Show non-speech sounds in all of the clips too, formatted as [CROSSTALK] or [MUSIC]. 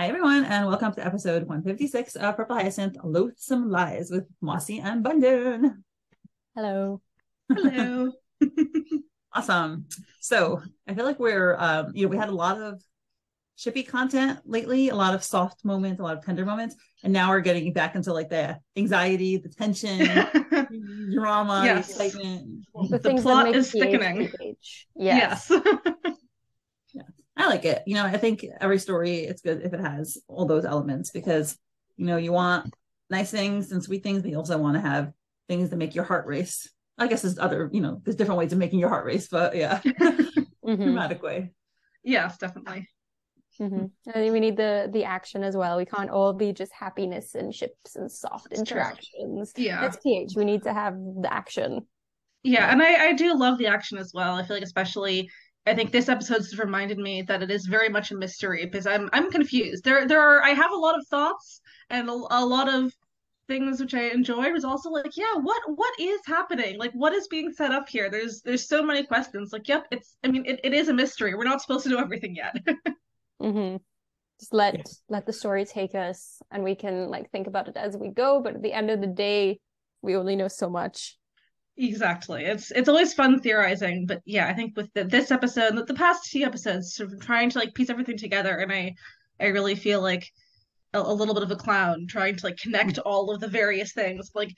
Hi, everyone, and welcome to episode 156 of Purple Hyacinth Loathsome Lies with Mossy and Bundin. Hello. Hello. [LAUGHS] [LAUGHS] Awesome. So I feel like we're, um, you know, we had a lot of shippy content lately, a lot of soft moments, a lot of tender moments, and now we're getting back into like the anxiety, the tension, [LAUGHS] drama, Yes. the excitement. the, things plot is the age thickening. the. Yes. yes. I like it. You know, I think every story it's good if it has all those elements because you know you want nice things and sweet things, but you also want to have things that make your heart race. I guess there's other, you know, there's different ways of making your heart race, but yeah, [LAUGHS] [LAUGHS] Mhm, dramatic way. Yes, definitely. mhm. I think we need the the action as well. We can't all be just happiness and ships and soft It's true. interactions. Yeah. That's PH. We need to have the action. Yeah, and I, I do love the action as well. I feel like especially I think this episode has reminded me that it is very much a mystery because I'm I'm confused. There there are I have a lot of thoughts and a, a lot of things which I enjoyed was also like, yeah, what what is happening? Like what is being set up here? There's there's so many questions. Like, yep, it's I mean it, it is a mystery. We're not supposed to know everything yet. [LAUGHS] hmm Just let Yeah. let the story take us, and we can like think about it as we go. But at the end of the day, we only know so much. Exactly. It's it's always fun theorizing, but yeah, I think with the, this episode, the, the past few episodes, sort of trying to like piece everything together, and I I really feel like a, a little bit of a clown trying to like connect all of the various things. Like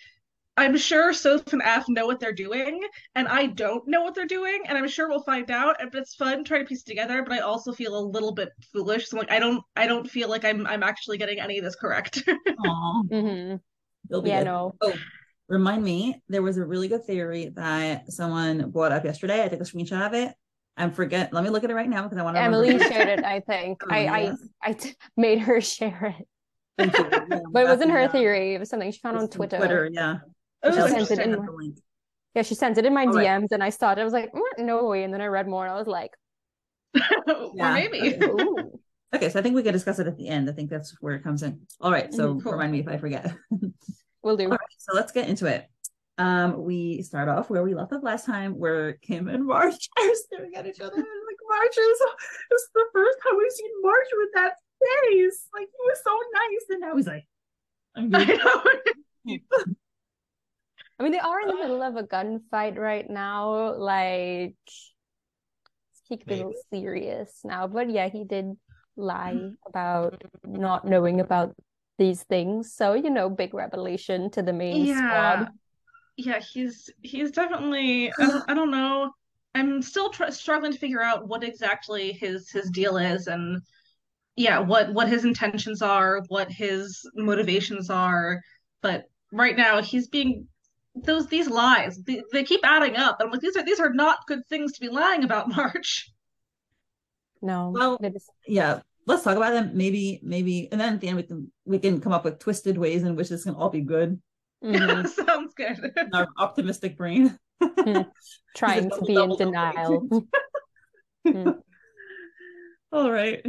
I'm sure Soph and Eph know what they're doing, and I don't know what they're doing, and I'm sure we'll find out. But it's fun trying to piece it together. But I also feel a little bit foolish. So like I don't I don't feel like I'm I'm actually getting any of this correct. [LAUGHS] Aw, hmm it'll be Yeah, good. no. Oh, remind me, there was a really good theory that someone brought up yesterday. I took a screenshot of it. and forget. Let me look at it right now because I want to. Emily shared it. I think [LAUGHS] Oh, I yes. I I t- made her share it, Thank you. [LAUGHS] Yeah, but it wasn't her that's- theory. It was something she found on Twitter. Twitter, yeah. Oh, She Shall sent it in. the link. Yeah, she sent it in my All right. DMs, and I saw it. I was like, "Mm, no way. And then I read more, and I was like, [LAUGHS] or Yeah. maybe. Okay. Okay, so I think we could discuss it at the end. I think that's where it comes in. All right, so Mhm, cool. remind me if I forget. Will do. Right, so let's get into it. Um, we start off where we left off last time, where Kym and March [LAUGHS] are staring at each other. And like March is this is the first time we've seen March with that face. Like he was so nice, and now he's like, I'm [LAUGHS] good. I mean, they are in the middle of a gunfight right now. Like, he could be a little serious now. But yeah, he did lie about not knowing about these things. So, you know, big revelation to the main Yeah. squad. Yeah, he's he's definitely [SIGHS] I don't I don't know. I'm still tr struggling to figure out what exactly his his deal is and yeah, what what his intentions are, what his motivations are. But right now he's being those these lies, they, they keep adding up. I'm like these are these are not good things to be lying about, [LAUGHS] March. No, Well, yeah. Let's talk about them. Maybe, maybe, and then at the end we can we can come up with twisted ways in which this can all be good. Mhm. [LAUGHS] Sounds good. In our optimistic brain. [LAUGHS] Trying to be double, in double. denial. [LAUGHS] All right.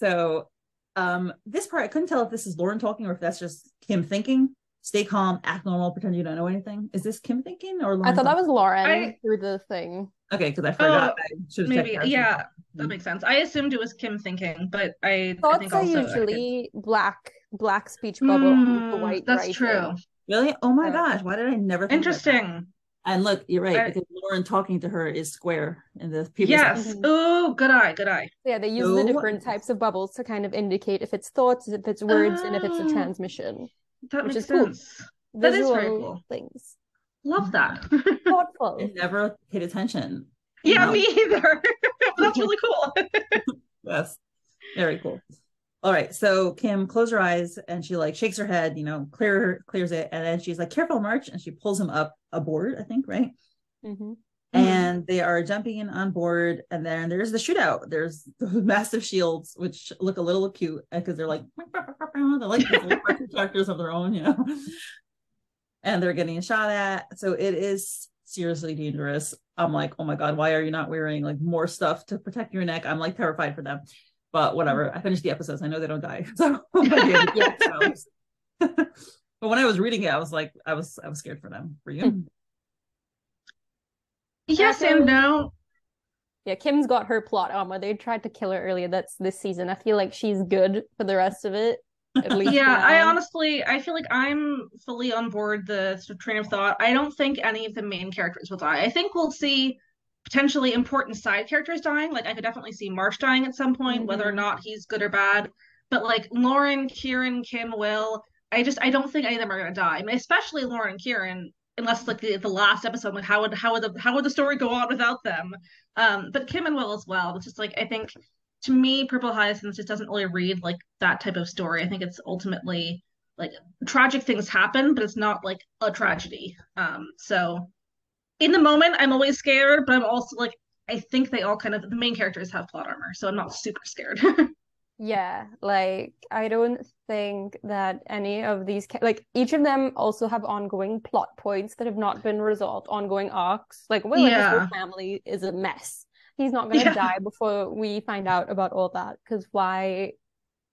So um this part I couldn't tell if this is Lauren talking or if that's just Kym thinking. Stay calm, act normal, pretend you don't know anything. Is this Kym thinking or Lauren? I thought that was Lauren I- through the thing. Okay because I forgot. Oh, I Maybe, checked that. yeah, that makes sense. I assumed it was Kym thinking, but I, I Thoughts think are also I could- usually black, black speech bubble, the white that's writing. true. Really? Oh my Uh, gosh! Why did I never? Think? Interesting. And look, you're right I- because Lauren talking to her is square in the previous. Yes. Mhm. Oh, good eye, good eye. Yeah, they use the different types of bubbles to kind of indicate if it's thoughts, if it's words, and if it's a Oh. transmission. That Which makes is cool. That is very cool. things. Love that. Thoughtful. I never paid attention. yeah, No. me either. [LAUGHS] That's really cool. [LAUGHS] Yes. Very cool. All right. So Kym closes her eyes and she like shakes her head, you know, clear clears it, and then she's like, careful, March, and she pulls him up aboard, I think, right? hmm Mhm. and they are jumping in on board and then there's the shootout there's [LAUGHS] the massive shields which look a little cute because they're like they're like these little cartoon characters of their own you know and they're getting shot at so it is seriously dangerous i'm like oh my god why are you not wearing like more stuff to protect your neck i'm like terrified for them but whatever mm-hmm. i finished the episodes i know they don't die [LAUGHS] so I'm gonna be able to get those. but when i was reading it i was like i was i was scared for them for you yes and no. Yeah, Kym's got her plot armor. They tried to kill her earlier. That's this season. I feel like she's good for the rest of it. At least Yeah, I honestly, I feel like I'm fully on board the sort of train of thought. I don't think any of the main characters will die. I think we'll see potentially important side characters dying. Like I could definitely see March dying at some point, whether or Mhm. not he's good or bad. But like Lauren, Kieran, Kym, Will, I just I don't think any of them are gonna die. I mean, especially Lauren and Kieran, unless like the, the last episode, like how would how would the how would the story go on without them? Um, but Kym and Will as well. It's just like I think to me, Purple Hyacinth just doesn't really read like that type of story. I think it's ultimately like tragic things happen, but it's not like a tragedy. Um, so in the moment, I'm always scared, but I'm also like, I think they all kind of the main characters have plot armor, so I'm not super scared. [LAUGHS] Yeah, like I don't think that any of these like each of them also have ongoing plot points that have not been resolved, ongoing arcs. Like Will and his whole family is a mess. He's not gonna Yeah. die before we find out about all that. Because why?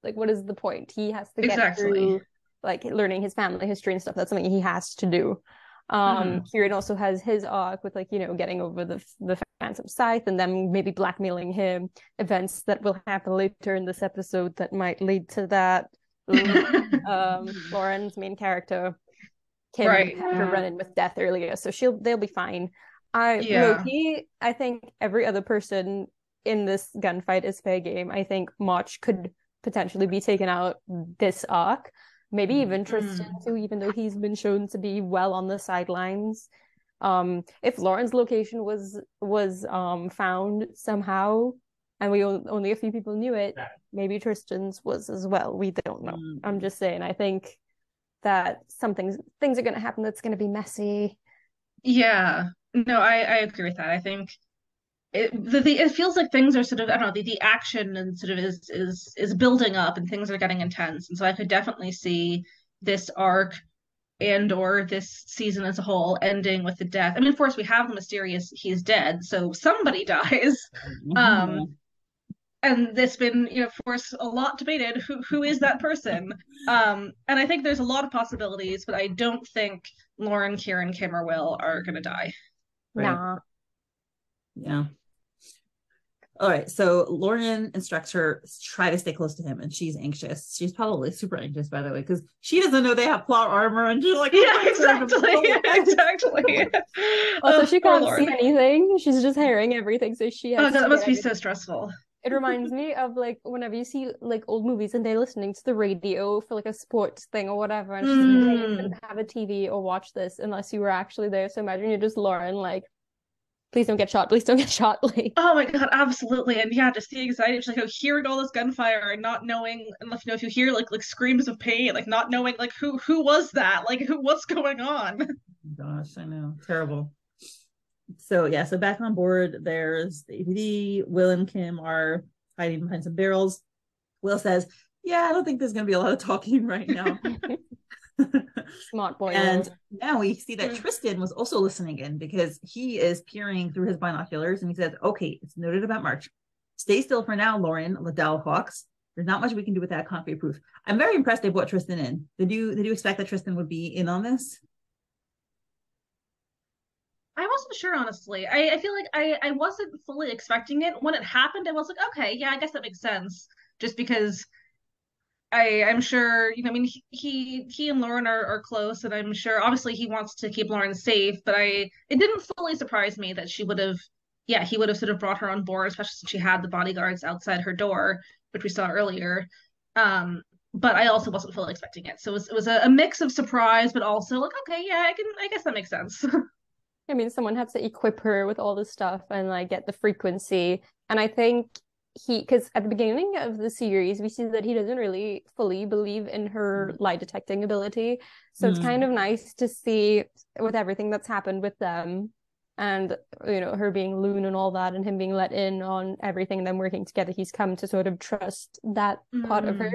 Like, what is the point? He has to get Exactly. through like learning his family history and stuff. That's something he has to do. Um, Kieran also has his arc with like you know getting over the the Phantom Scythe and then maybe blackmailing him. Events that will happen later in this episode that might lead to that. [LAUGHS] um, Lauren's main character, Kym, Right. had her run in with death earlier, so she'll they'll be fine. I Yeah. Loki, I think every other person in this gunfight is fair game. I think March could potentially be taken out this arc. Maybe even Tristan too, even though he's been shown to be well on the sidelines. Um, if Lauren's location was was um found somehow, and we on- only a few people knew it, maybe Tristan's was as well. We don't know. Mm. I'm just saying. I think that something things are going to happen that's going to be messy. Yeah, no, I I agree with that. I think it the, the it feels like things are sort of I don't know the, the action and sort of is is is building up and things are getting intense, and so I could definitely see this arc and or this season as a whole ending with the death. I mean, of course, we have the mysterious he's dead, so somebody [LAUGHS] dies. Um, and it's been you know of course a lot debated who who is that person um and i think there's a lot of possibilities but i don't think lauren kieran kym or will are gonna die Right. Nah. Yeah. All right. So Lauren instructs her try to stay close to him, and she's anxious. She's probably super anxious, by the way, because she doesn't know they have plot armor, and she's like, oh yeah [LAUGHS] [LAUGHS] "Oh, exactly exactly. exactly Also, Oh, she can't Lauren. see anything. She's just hearing everything, so she has oh that must be get so stressful It reminds me of like whenever you see like old movies and they're listening to the radio for like a sports thing or whatever, and she's like, "Hey, you Mm. couldn't have a TV or watch this unless you were actually there. So imagine you're just Lauren, like, please don't get shot, please don't get shot. [LAUGHS] Like, oh my god absolutely and yeah just the anxiety just like oh, hearing all this gunfire and not knowing and if you know if you hear like like screams of pain like not knowing like who who was that like who what's going on Gosh, I know. Terrible. So yeah, so back on board, there's the APD. Will and Kym are hiding behind some barrels. Will says, Yeah, I don't think there's gonna be a lot of talking right now. [LAUGHS] smart boy. and now we see that. Tristan was also listening in because he is peering through his binoculars and he says, Okay, it's noted about March. Stay still for now, Lauren, Liddell Hawks. There's not much we can do with that concrete proof. I'm very impressed they brought Tristan in. Did you did you expect that Tristan would be in on this? I wasn't sure, honestly. I, I feel like I, I wasn't fully expecting it. When it happened, I was like, okay, yeah, I guess that makes sense. Just because I I'm sure, you know, I mean, he he, and Lauren are, are close, and I'm sure obviously he wants to keep Lauren safe, but I it didn't fully surprise me that she would have yeah, he would have sort of brought her on board, especially since she had the bodyguards outside her door, which we saw earlier. Um, but I also wasn't fully expecting it. So it was it was a, a mix of surprise, but also like, okay, yeah, I can I guess that makes sense. [LAUGHS] I mean, someone had to equip her with all this stuff and like get the frequency. And I think he, because at the beginning of the series, we see that he doesn't really fully believe in her lie detecting ability. So it's Mm. kind of nice to see with everything that's happened with them and you know her being loon and all that and him being let in on everything and them working together he's come to sort of trust that part of her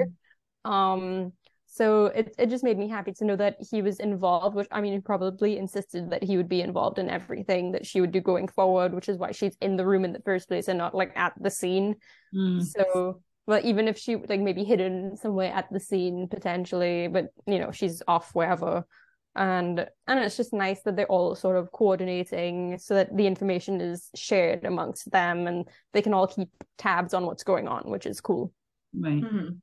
um so it, it just made me happy to know that he was involved which i mean he probably insisted that he would be involved in everything that she would do going forward which is why she's in the room in the first place and not like at the scene Mm. so well even if she like maybe hidden somewhere at the scene potentially but you know she's off wherever and and it's just nice that they're all sort of coordinating so that the information is shared amongst them and they can all keep tabs on what's going on which is cool Right. Mhm.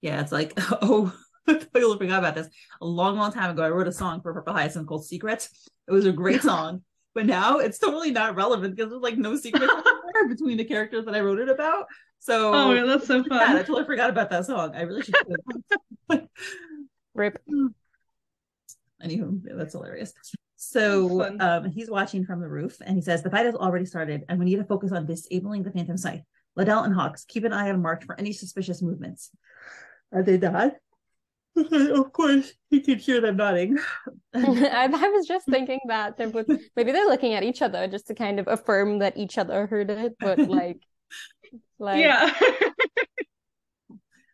Yeah, it's like, [LAUGHS] oh, I totally forgot about this. A long, long time ago, I wrote a song for Purple Hyacinth called Secrets. It was a great song, but now it's totally not relevant because there's like no secrets [LAUGHS] between the characters that I wrote it about. So, Oh, that's so yeah, I totally forgot about that song. I really should. [LAUGHS] rip Anywho, yeah, that's hilarious. So um, he's watching from the roof and he says, The fight has already started and we need to focus on disabling the Phantom Scythe. Liddell and Hawks, keep an eye on March for any suspicious movements. Are they not? [LAUGHS] of course, you can hear them nodding. [LAUGHS] [LAUGHS] I, I was just thinking that they're both, maybe they're looking at each other just to kind of affirm that each other heard it but like like Yeah.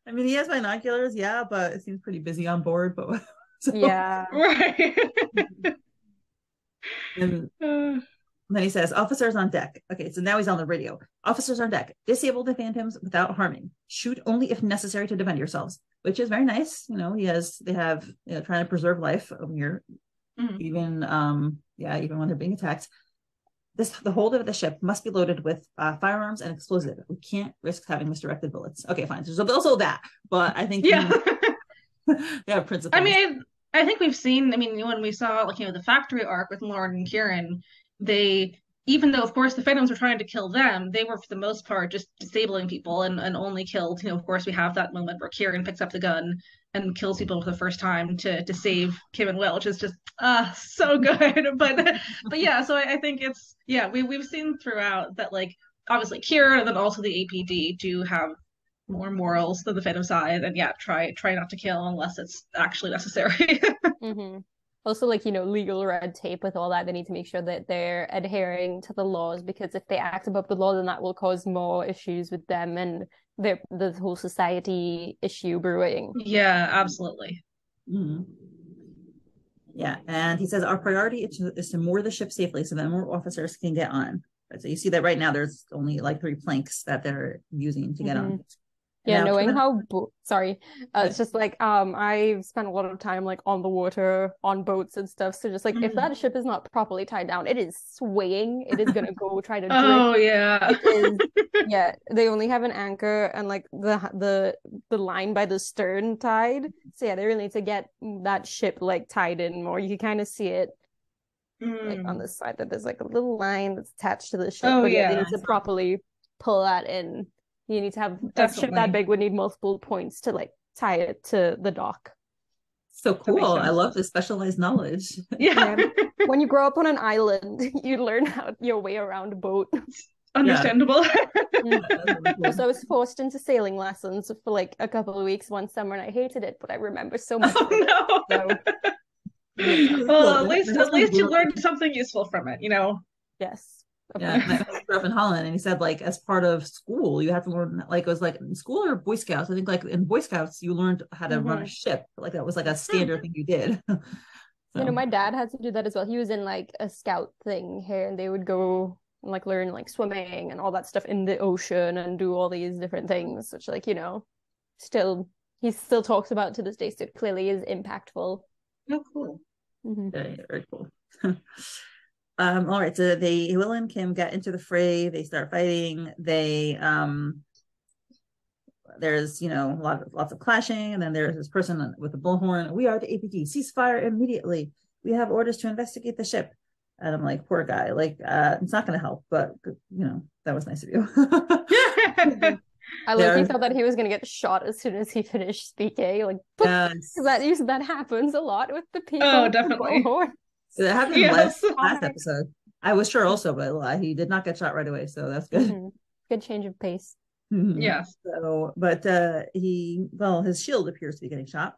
I mean, he has binoculars, yeah, but it seems pretty busy on board. But so- yeah right. And [SIGHS] uh. Uh, then he says, "Officers on deck." Okay, so now he's on the radio. Officers on deck. Disable the phantoms without harming. Shoot only if necessary to defend yourselves, which is very nice. You know, he has. They have you know trying to preserve life over here, Mhm. even um yeah, even when they're being attacked. This the hold of the ship must be loaded with uh, firearms and explosive. We can't risk having misdirected bullets. Okay, fine. So there's also that, but I think yeah. they [LAUGHS] have principles. I mean, I, I think we've seen, I mean, when we saw, like, you know, the factory arc with Lauren and Kieran, they, even though, of course, the Phantoms were trying to kill them, they were, for the most part, just disabling people and, and only killed, you know, of course, we have that moment where Kieran picks up the gun and kills people for the first time to to save Kym and Will, which is just, uh, so [LAUGHS] good. [LAUGHS] but, but yeah, so I, I think it's, yeah, we, we've seen throughout that, like, obviously Kieran and then also the APD do have more morals than the Phantom Scythe, and yeah, try try not to kill unless it's actually necessary. [LAUGHS] hmm Also, like, you know, legal red tape with all that, they need to make sure that they're adhering to the laws because if they act above the law, then that will cause more issues with them and their the whole society issue brewing. yeah, absolutely. Mhm. Yeah, and he says our priority is to, is to moor the ship safely so that more officers can get on. So you see that right now there's only like three planks that they're using to get on. Yeah, Now, knowing how bo- sorry, uh, it's just like um I've spent a lot of time like on the water on boats and stuff. So just like if Mhm. that ship is not properly tied down, it is swaying. It is gonna go try to. Oh yeah. Is [LAUGHS] yeah, they only have an anchor and like the the the line by the stern tied. So yeah, they really need to get that ship like tied in more. You can kind of see it like on Mm. the side that there's like a little line that's attached to the ship. Oh, but yeah, they need to properly pull that in. You need to have a ship that big would need multiple points to like tie it to the dock. So cool. I love this specialized knowledge. [LAUGHS] Yeah. When you grow up on an island, [LAUGHS] you learn how your way around a boat. [LAUGHS] Understandable. So I was forced into sailing lessons for like a couple of weeks one summer, and I hated it, but I remember so much. oh no. So Well, at least at least you learned something useful from it, you know. yes, Yeah, my husband grew up in Holland, and he said like as part of school, you have to learn like it was like in school or Boy Scouts. I think like in Boy Scouts, you learned how to run a ship. Like that was like a [LAUGHS] standard thing you did. [LAUGHS] You know, my dad had to do that as well. He was in like a scout thing here, and they would go and like learn like swimming and all that stuff in the ocean and do all these different things, which like, you know, still he still talks about to this day, so it clearly is impactful. Oh cool. Mhm. yeah, yeah, very cool. [LAUGHS] um, all right, so they Will and Kym get into the fray. They start fighting. They um, there's you know a lot of lots of clashing, and then there's this person with a bullhorn. We are the APD. Ceasefire immediately. We have orders to investigate the ship. And I'm like, poor guy. Like, uh, it's not going to help, but you know, that was nice of you. [LAUGHS] I like There- he felt that he was gonna get shot as soon as he finished speaking. Like [LAUGHS] yes. that that happens a lot with the people. Oh, with the definitely. Bullhorn. So that happened Yes. last, last episode. I was sure also, but uh, he did not get shot right away, so that's good. Mhm. Good change of pace. Mhm. yes. So, but uh he, well, his shield appears to be getting shot,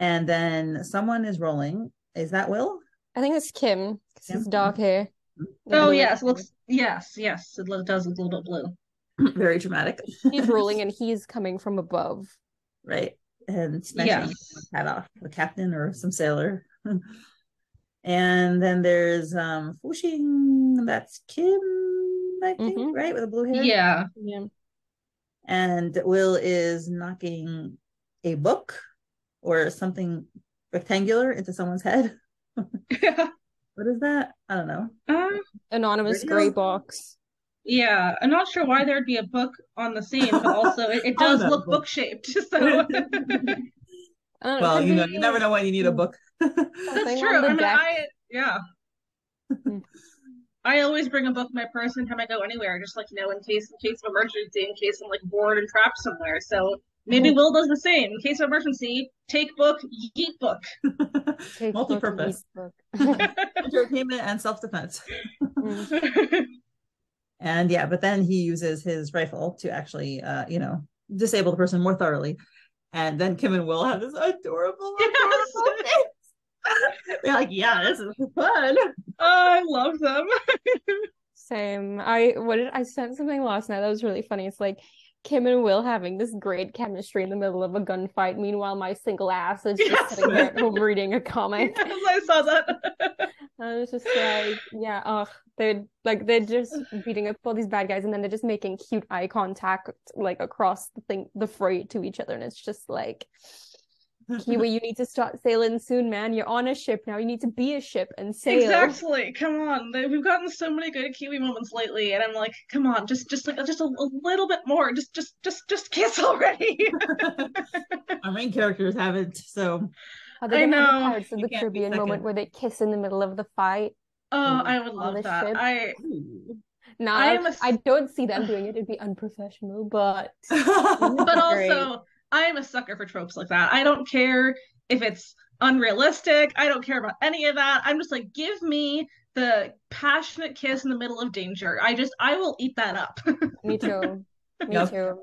and then someone is rolling. Is that Will? I think it's Kym. 'cause Kym? It's dark hair. The Oh blue yes, one. looks yes, yes, it lo- does look a little bit blue. [CLEARS THROAT] Very dramatic. He's [LAUGHS] rolling and he's coming from above. right? And smashing Yes. someone's head off, the captain or some sailor. [LAUGHS] and then there's um Fuxing, that's Kym, I think, Mhm. right? With the blue hair. Yeah. Yeah. And Will is knocking a book or something rectangular into someone's head. Yeah. [LAUGHS] What is that? I don't know. Uh, Anonymous Radio? gray box. yeah. I'm not sure why there'd be a book on the scene, but also it, it [LAUGHS] does look book. book shaped. [LAUGHS] So I don't know, well, you know, you never know when you need a book. [LAUGHS] that's true. I mean, deck. I yeah. Hmm. [LAUGHS] I always bring a book in my purse anytime I go anywhere, just like you know, in case in case of emergency, in case I'm like bored and trapped somewhere. So maybe Mm-hmm. Will does the same. In case of emergency, take book, yeet book. [LAUGHS] Take book, Multi-purpose. read book. Entertainment and self-defense. Mm. And yeah, but then he uses his rifle to actually, uh, you know, disable the person more thoroughly. And then Kym and Will have this adorable, [LAUGHS] Yes. adorable [LAUGHS] face. They're like, yeah, this is fun. Oh, I love them. [LAUGHS] Same. I what did I sent something last night that was really funny. It's like Kym and Will having this great chemistry in the middle of a gunfight. Meanwhile, my single ass is just Yes. sitting there at home reading a comic. [LAUGHS] Yes, I saw that. [LAUGHS] I was just like, yeah, ugh, they're like they're just beating up all these bad guys, and then they're just making cute eye contact like across the thing, the freight to each other, and it's just like, Kiwi, you need to start sailing soon, man. You're on a ship now. You need to be a ship and sail. Exactly. Come on. We've gotten so many good Kiwi moments lately, and I'm like, come on, just just like just a, a little bit more. Just just just just kiss already. [LAUGHS] Our main characters haven't, so Are they I gonna have a know. Pirates of the Caribbean moment where they kiss in the middle of the fight? oh, Mm. I would love the that. ship. I No, I I, am a- I don't see them doing it. It'd be unprofessional, but [LAUGHS] but Great. also I am a sucker for tropes like that. I don't care if it's unrealistic. I don't care about any of that. I'm just like, give me the passionate kiss in the middle of danger. I just I will eat that up. me [LAUGHS] too. Me Yep. too.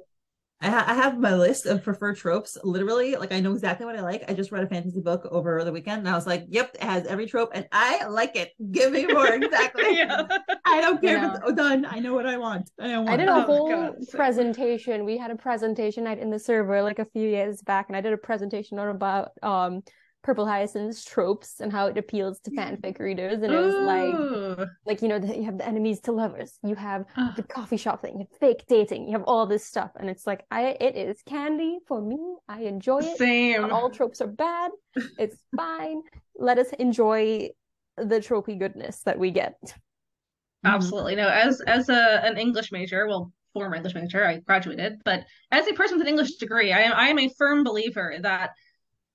I, ha- I have my list of preferred tropes. Literally, like I know exactly what I like. I just read a fantasy book over the weekend, and I was like, "Yep, it has every trope, and I like it. Give me more." [LAUGHS] Exactly. yeah. I don't care if it's done. I know what I want. I don't I did a Oh, whole presentation. We had a presentation night in the server like a few years back, and I did a presentation on about um Purple Hyacinth's tropes and how it appeals to fanfic readers. And it was like Ooh. like you know the, you have the enemies to lovers, you have Ah. the coffee shop thing, you have fake dating, you have all this stuff, and it's like I it is candy for me. I enjoy it. Same. All tropes are bad. It's [LAUGHS] fine. Let us enjoy the tropey goodness that we get. Absolutely. No, as as a an English major, well, former English major, I graduated, but as a person with an English degree, I am I am a firm believer that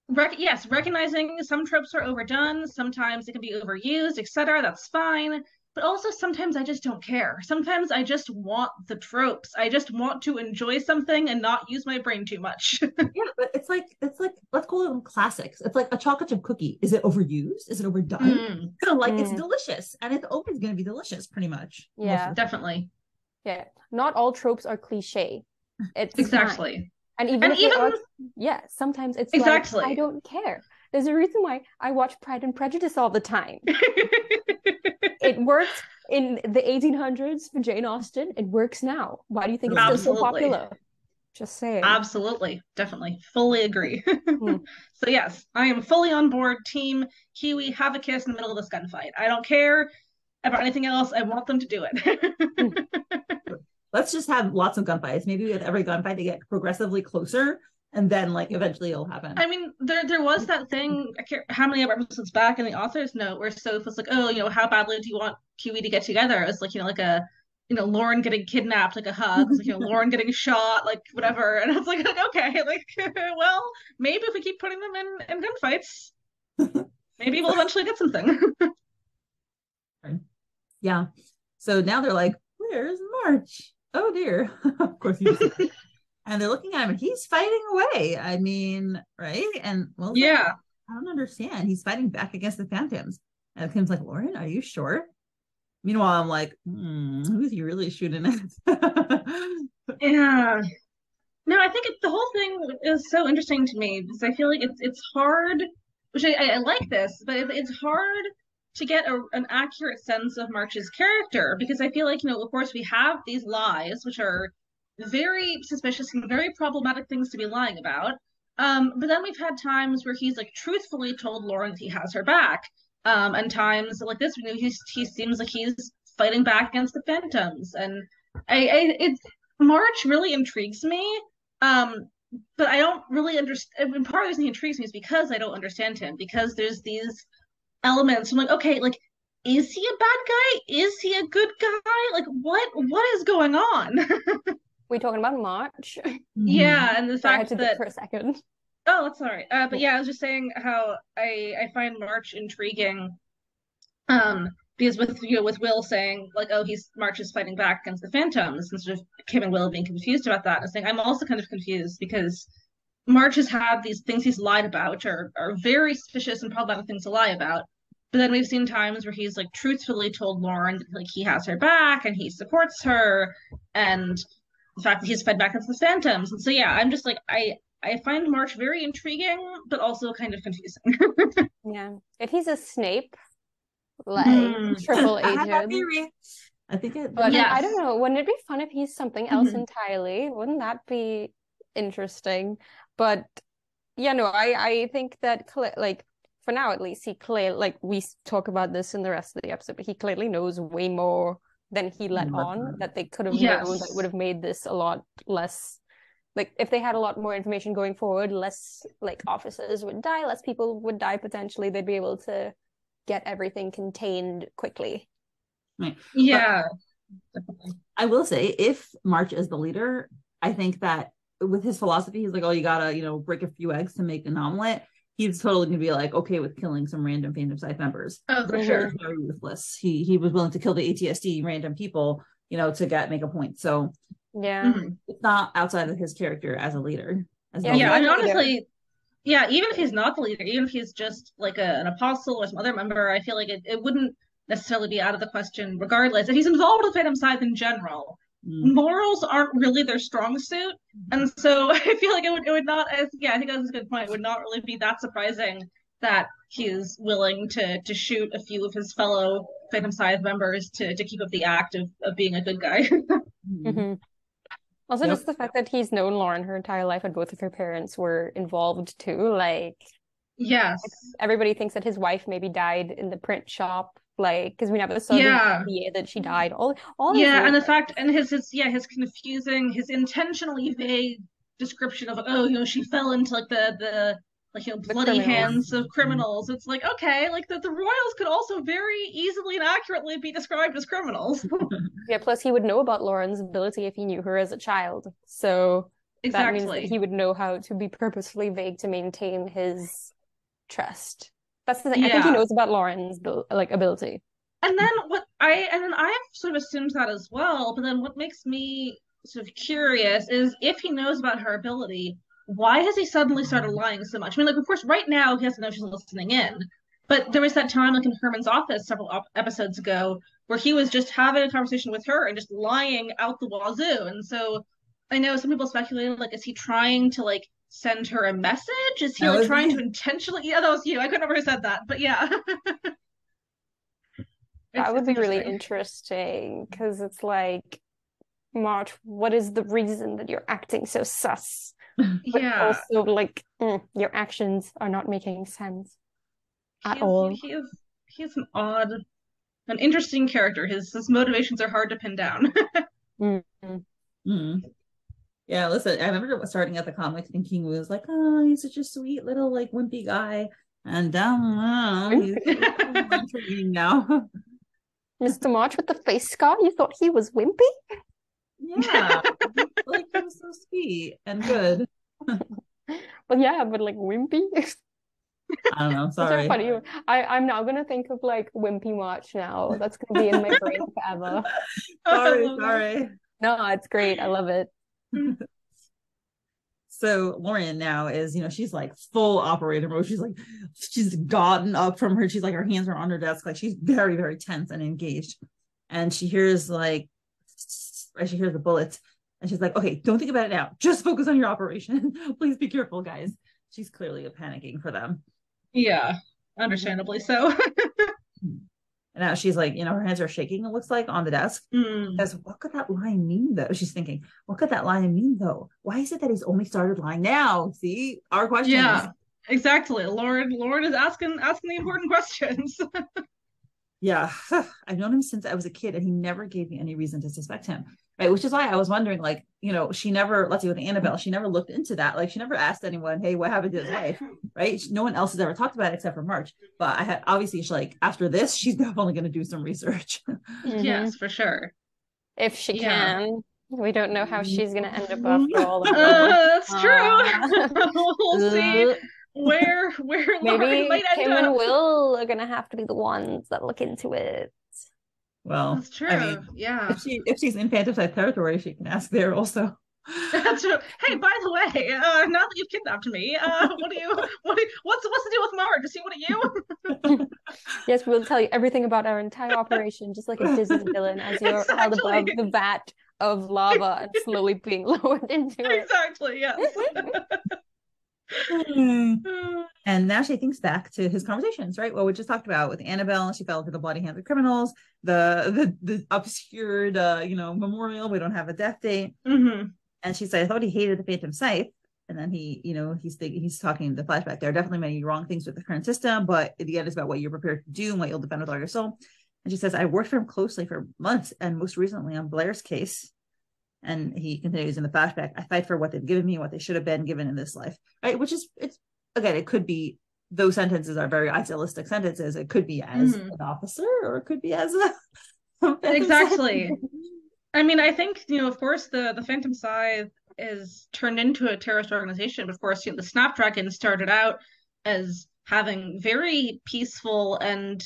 rec- yes, recognizing some tropes are overdone, sometimes it can be overused, etc. That's fine. But also sometimes I just don't care. Sometimes I just want the tropes. I just want to enjoy something and not use my brain too much. [LAUGHS] Yeah, but it's like it's like let's call them classics. It's like a chocolate chip cookie. Is it overused? Is it overdone? Mm, No, [LAUGHS] like it's Mm. delicious, and it's always going to be delicious, pretty much. Yeah. of definitely. Yeah. Not all tropes are cliche. It's fine. Exactly. And even And even yeah, sometimes it's Exactly. like I don't care. There's a reason why I watch Pride and Prejudice all the time. [LAUGHS] It worked in the 1800s for Jane Austen. It works now. Why do you think it's still so popular? Just saying. Absolutely, definitely, fully agree. Hmm. [LAUGHS] So yes, I am fully on board. Team Kiwi, have a kiss in the middle of this gunfight. I don't care about anything else. I want them to do it. [LAUGHS] Let's just have lots of gunfights. Maybe with every gunfight, they get progressively closer, and then like eventually it'll happen. I mean, there there was that thing. I can't how many of our episodes back in the author's note where Soph was like, "Oh, you know, how badly do you want Kiwi to get together?" It was like, you know, like a you know, Lauren getting kidnapped, like a hug. Like, you know, Lauren getting [LAUGHS] shot, like whatever. And I was like, [LAUGHS] okay, like, [LAUGHS] well, maybe if we keep putting them in in gunfights, maybe we'll eventually get something. yeah. So now they're like, "Where's March? Oh dear." [LAUGHS] of course, he [LAUGHS] and they're looking at him, and he's fighting away. I mean, right? And well, yeah. I don't understand. He's fighting back against the phantoms. And Kym's like, Lauren, are you sure? Meanwhile, I'm like, hmm, who's he really shooting at? [LAUGHS] Yeah. No, I think it, the whole thing is so interesting to me because I feel like it's it's hard, which I, I, I like this, but it, it's hard to get a, an accurate sense of March's character because I feel like, you know, of course, we have these lies, which are very suspicious and very problematic things to be lying about. Um, but then we've had times where he's like truthfully told Lauren that he has her back. Um, and times like this, you know, he's, he seems like he's fighting back against the phantoms. And I, I it's March really intrigues me. Um, but I don't really understand. And part of the reason he intrigues me is because I don't understand him. Because there's these elements. I'm like, okay, like, is he a bad guy? Is he a good guy? Like, what what is going on? [LAUGHS] we talking about March? yeah, and the Sorry, I had fact to that think for a second. Oh, that's all right. Uh, but yeah, I was just saying how I I find March intriguing, um, because with you know with Will saying like, oh, he's March is fighting back against the Phantoms, and sort of Kym and Will being confused about that, and saying I'm also kind of confused because March has had these things he's lied about, which are are very suspicious and problematic things to lie about. But then we've seen times where he's like truthfully told Lauren that, like he has her back and he supports her, and the fact that he's fed back into the Phantoms. And so yeah, I'm just like I I find March very intriguing, but also kind of confusing. [LAUGHS] Yeah. If he's a Snape, like Hmm. [LAUGHS] triple I have that agent. theory. I think it. But Yes. I don't know. Wouldn't it be fun if he's something else Mhm. entirely? Wouldn't that be interesting? But yeah, no, I I think that like for now at least he clear like we talk about this in the rest of the episode, but he clearly knows way more than he let Let on on. that they could have known that would have made this a lot less like if they had a lot more information going forward, less like officers would die, less people would die potentially. They'd be able to get everything contained quickly. Right. yeah. I will say, if March is the leader, I think that with his philosophy, he's like, oh, you gotta, you know, break a few eggs to make an omelet. He's totally gonna be like okay with killing some random Phantom Scythe members. Oh, for sure. Very ruthless. He he was willing to kill the ATSD random people, you know, to get make a point. So Yeah. Mhm. it's not outside of his character as a leader. As Yeah, Yeah, I mean, not honestly, yeah, even if he's not the leader, even if he's just like a, an apostle or some other member, I feel like it, it wouldn't necessarily be out of the question, regardless. If he's involved with Phantom Scythe in general. Morals aren't really their strong suit. And so [LAUGHS] I feel like it would, it would not, as yeah, I think that's a good point. It would not really be that surprising that he's willing to to shoot a few of his fellow Phantom Scythe members to to keep up the act of, of being a good guy. [LAUGHS] Mhm. hmm Also, Yep. just the fact that he's known Lauren her entire life and both of her parents were involved too. Like, yes. everybody thinks that his wife maybe died in the print shop, like, because we never saw the- Yeah. the year that she died. All, all Yeah, and the fact and his his yeah, his confusing, his intentionally vague description of oh, you know, she fell into like the the like you know bloody hands of mm-hmm. criminals. It's like okay, like the, the royals could also very easily and accurately be described as criminals. [LAUGHS] yeah, plus he would know about Lauren's ability if he knew her as a child. So that means that exactly. he would know how to be purposefully vague to maintain his trust. That's the thing. I think he knows about Lauren's like ability. And then what I and then I've sort of assumed that as well, but then what makes me sort of curious is if he knows about her ability, why has he suddenly started lying so much? I mean, like, of course, right now he has to know she's listening in, but there was that time, like in Herman's office several op- episodes ago, where he was just having a conversation with her and just lying out the wazoo. And so I know some people speculated, like, is he trying to like send her a message? Is he like trying me. to intentionally? Yeah, that was you. I couldn't remember who said that, but yeah. [LAUGHS] That would be really interesting. interesting because it's like, March, what is the reason that you're acting so sus? [LAUGHS] But Yeah. also, like, mm, your actions are not making sense at He's, all. He is he's an odd, an interesting character. His his motivations are hard to pin down. [LAUGHS] Mm. Mm. Yeah, listen, I remember starting at the comic thinking he was like, oh, he's such a sweet little like wimpy guy. And um, he's [LAUGHS] intriguing now. Mr. March with the face scar, you thought he was wimpy? yeah. like he was so sweet and good. Well, yeah, but like wimpy. [LAUGHS] I don't know. That's so funny. I, I'm now gonna think of like wimpy March now. That's gonna be in my brain forever. [LAUGHS] Sorry, I love that. sorry. No, it's great. I love it. [LAUGHS] So Lauren now is, you know, she's like full operator mode. She's like, she's gotten up from her. She's like, her hands are on her desk. Like she's very, very tense and engaged. And she hears like, she hears the bullets, and she's like, okay, don't think about it now. Just focus on your operation. [LAUGHS] Please be careful, guys. She's clearly panicking for them. yeah, understandably so. [LAUGHS] And now she's like, you know, her hands are shaking, it looks like on the desk. Mm. Because what could that line mean though? She's thinking, what could that line mean though? Why is it that he's only started lying now? See, our question. Yeah, exactly. Lauren Lauren is asking asking the important questions. [LAUGHS] Yeah. [SIGHS] I've known him since I was a kid and he never gave me any reason to suspect him. Right. Which is why I was wondering, like, you know, she never, let's say with Annabelle, she never looked into that. Like, she never asked anyone, hey, what happened to his wife? Right. No one else has ever talked about it except for March. But I had obviously, she's like, after this, she's [LAUGHS] definitely going to do some research. Mhm. yes, for sure. If she Yeah. can. We don't know how she's gonna end up after all [LAUGHS] of Uh, that's true. Uh, [LAUGHS] we'll see where where Lauren Maybe might end Kym up. and Will are gonna have to be the ones that look into it. Well, That's true. I mean, yeah. if she if she's in Phantom Scythe territory, she can ask there also. [LAUGHS] That's true. Hey, by the way, uh, now that you've kidnapped me, uh, what do you, what, do you, what's, what's the deal with March? Is he one of you? [LAUGHS] Yes, we'll tell you everything about our entire operation, just like a Disney [LAUGHS] villain, as you're held above the vat of lava and slowly being lowered into it. exactly. Yes. [SIGHS] And now she thinks back to his conversations, right? What we just talked about with Annabelle. And she fell into the bloody hands of criminals, the the the obscured, uh, you know, memorial. We don't have a death date. hmm And she said, I thought he hated the Phantom Scythe. And then he, you know, he's thinking, he's talking the flashback. There are definitely many wrong things with the current system, but at the end, it's about what you're prepared to do and what you'll defend with all your soul. And she says, I worked for him closely for months and most recently on Blair's case. And he continues in the flashback, I fight for what they've given me, what they should have been given in this life. Right. Which is, it's again, it could be those sentences are very idealistic sentences. It could be as Mhm. an officer or it could be as a [LAUGHS] Exactly. I mean, I think, you know, of course, the, the Phantom Scythe is turned into a terrorist organization. But of course, you know, the Snapdragon started out as having very peaceful and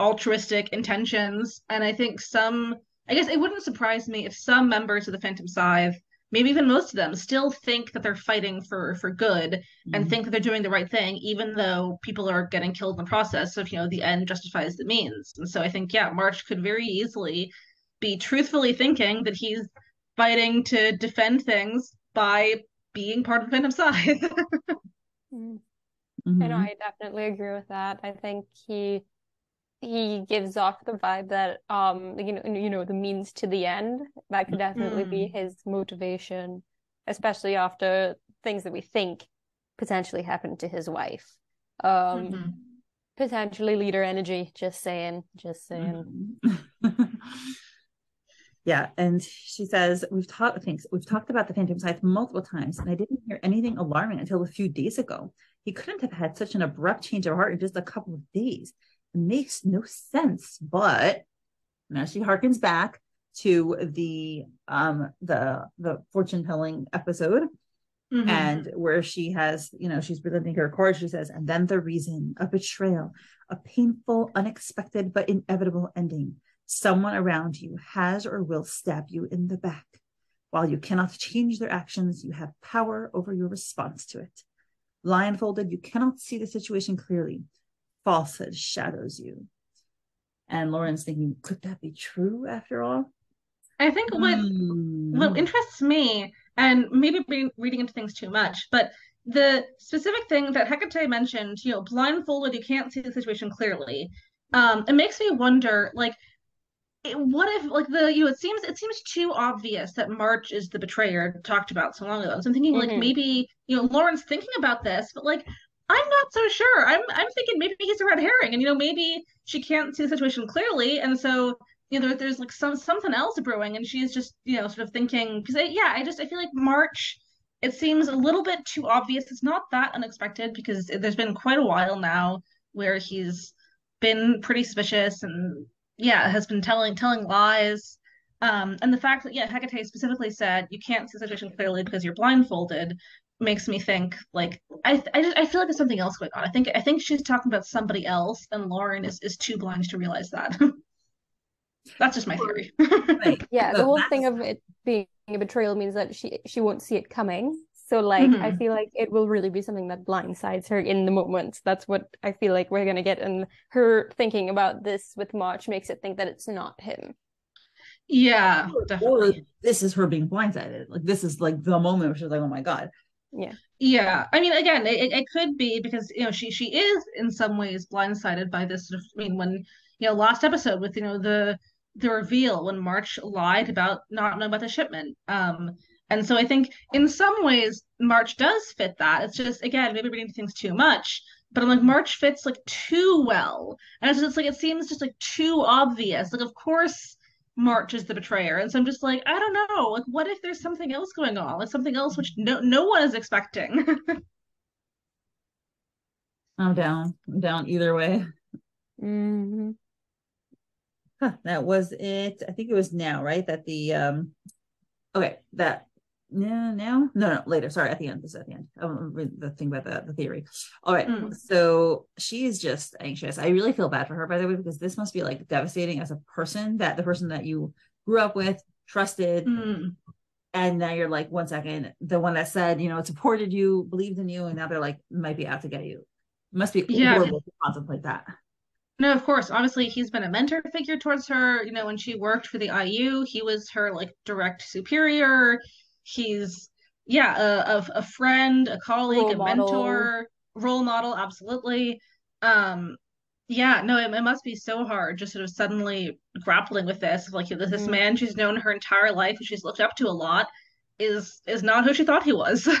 altruistic intentions. And I think some, I guess it wouldn't surprise me if some members of the Phantom Scythe, maybe even most of them, still think that they're fighting for for good and Mhm. think that they're doing the right thing, even though people are getting killed in the process. So, if you know, the end justifies the means. And so I think, yeah, March could very easily be truthfully thinking that he's fighting to defend things by being part of Phantom Scythe. Mm. Mhm. I know, I definitely agree with that. I think he he gives off the vibe that um you know you know the means to the end that could definitely be his motivation, especially after things that we think potentially happened to his wife. Um Mhm. potentially leader energy, just saying, just saying. Mhm. [LAUGHS] yeah, and she says we've talked things we've talked about the Phantom Scythe multiple times, and I didn't hear anything alarming until a few days ago. He couldn't have had such an abrupt change of heart in just a couple of days. Makes no sense. But now she harkens back to the um the the fortune telling episode Mhm. and where she has, you know, she's presenting her cards. She says, and then the reason, a betrayal, a painful, unexpected, but inevitable ending. Someone around you has or will stab you in the back. While you cannot change their actions, you have power over your response to it. Blindfolded, you cannot see the situation clearly. Falsehood shadows you. And Lauren's thinking, could that be true after all? I think what Hmm. what interests me, and maybe be reading into things too much, but the specific thing that Hecate mentioned, you know, blindfolded, you can't see the situation clearly. Um, it makes me wonder, like, it- what if, like, the, you know, it seems it seems too obvious that March is the betrayer talked about so long ago. So I'm thinking, like, Mhm. maybe, you know, Lauren's thinking about this, but like, I'm not so sure. I'm I'm thinking maybe he's a red herring, and you know, maybe she can't see the situation clearly, and so you know, there, there's like some something else brewing, and she's just you know sort of thinking because yeah, I just I feel like March. It seems a little bit too obvious. It's not that unexpected because there's been quite a while now where he's been pretty suspicious and yeah, has been telling telling lies. Um, and the fact that yeah, Hecate specifically said you can't see the situation clearly because you're blindfolded makes me think like I I just I feel like there's something else going on. I think I think she's talking about somebody else, and Lauren is is too blind to realize that. [LAUGHS] That's just my theory. Right. [LAUGHS] Yeah, the whole thing of it being a betrayal means that she she won't see it coming. So like I Mhm. feel like it will really be something that blindsides her in the moment. That's what I feel like we're gonna get. And her thinking about this with March makes it think that it's not him. yeah, or definitely. this is her being blindsided. Like this is like the moment where she's like, "Oh my god." Yeah, Yeah. I mean, again, it, it could be because you know she she is in some ways blindsided by this sort of. I mean, when you know last episode with you know the the reveal when March lied about not knowing about the shipment. Um, and so I think in some ways March does fit that. It's just again maybe reading things too much, but I'm like March fits like too well, and it's just like it seems just like too obvious. Like of course March is the betrayer, and so I'm just like I don't know. Like what if there's something else going on, like something else which no no one is expecting. [LAUGHS] I'm down. I'm down either way. hmm Huh, that was it. I think it was now, right? That the um okay, that no now no no later. Sorry, at the end. This is at the end. I read the thing about the, the theory. All right. Mm. So she's just anxious. I really feel bad for her, by the way, because this must be like devastating as a person that the person that you grew up with, trusted, Mm. and now you're like, one second, the one that said, you know, supported you, believed in you, and now they're like, might be out to get you. It must be Yeah. horrible to contemplate that. No, of course. Obviously, he's been a mentor figure towards her. You know, when she worked for the IU, he was her like direct superior. He's yeah, a a, a friend, a colleague, Role a model. mentor, role model, absolutely. Um, yeah, no, it, it must be so hard just sort of suddenly grappling with this. Like this, this Mhm. man she's known her entire life, she's looked up to a lot, is is not who she thought he was. [LAUGHS]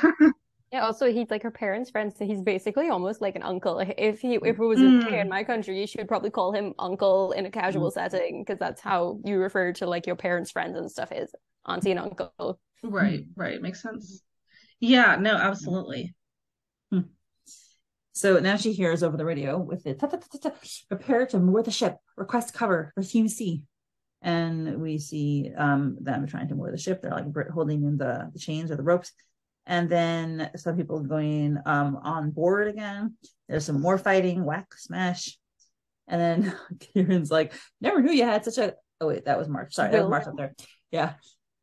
Yeah, also he's like her parents' friend, so he's basically almost like an uncle. Like, If he if it was Mm. in my country, you should probably call him uncle in a casual setting because that's how you refer to like your parents' friends and stuff is auntie and uncle. Right, right, makes sense. Yeah, no, absolutely. So now she hears over the radio with the ta, ta, ta, prepare to moor the ship, request cover for Team C. And we see um, them trying to moor the ship. They're like holding in the, the chains or the ropes. And then some people going um, on board again. There's some more fighting, whack, smash. And then [LAUGHS] Kieran's like, never knew you had such a. Oh, wait, that was March. Sorry, that was March up there. Yeah.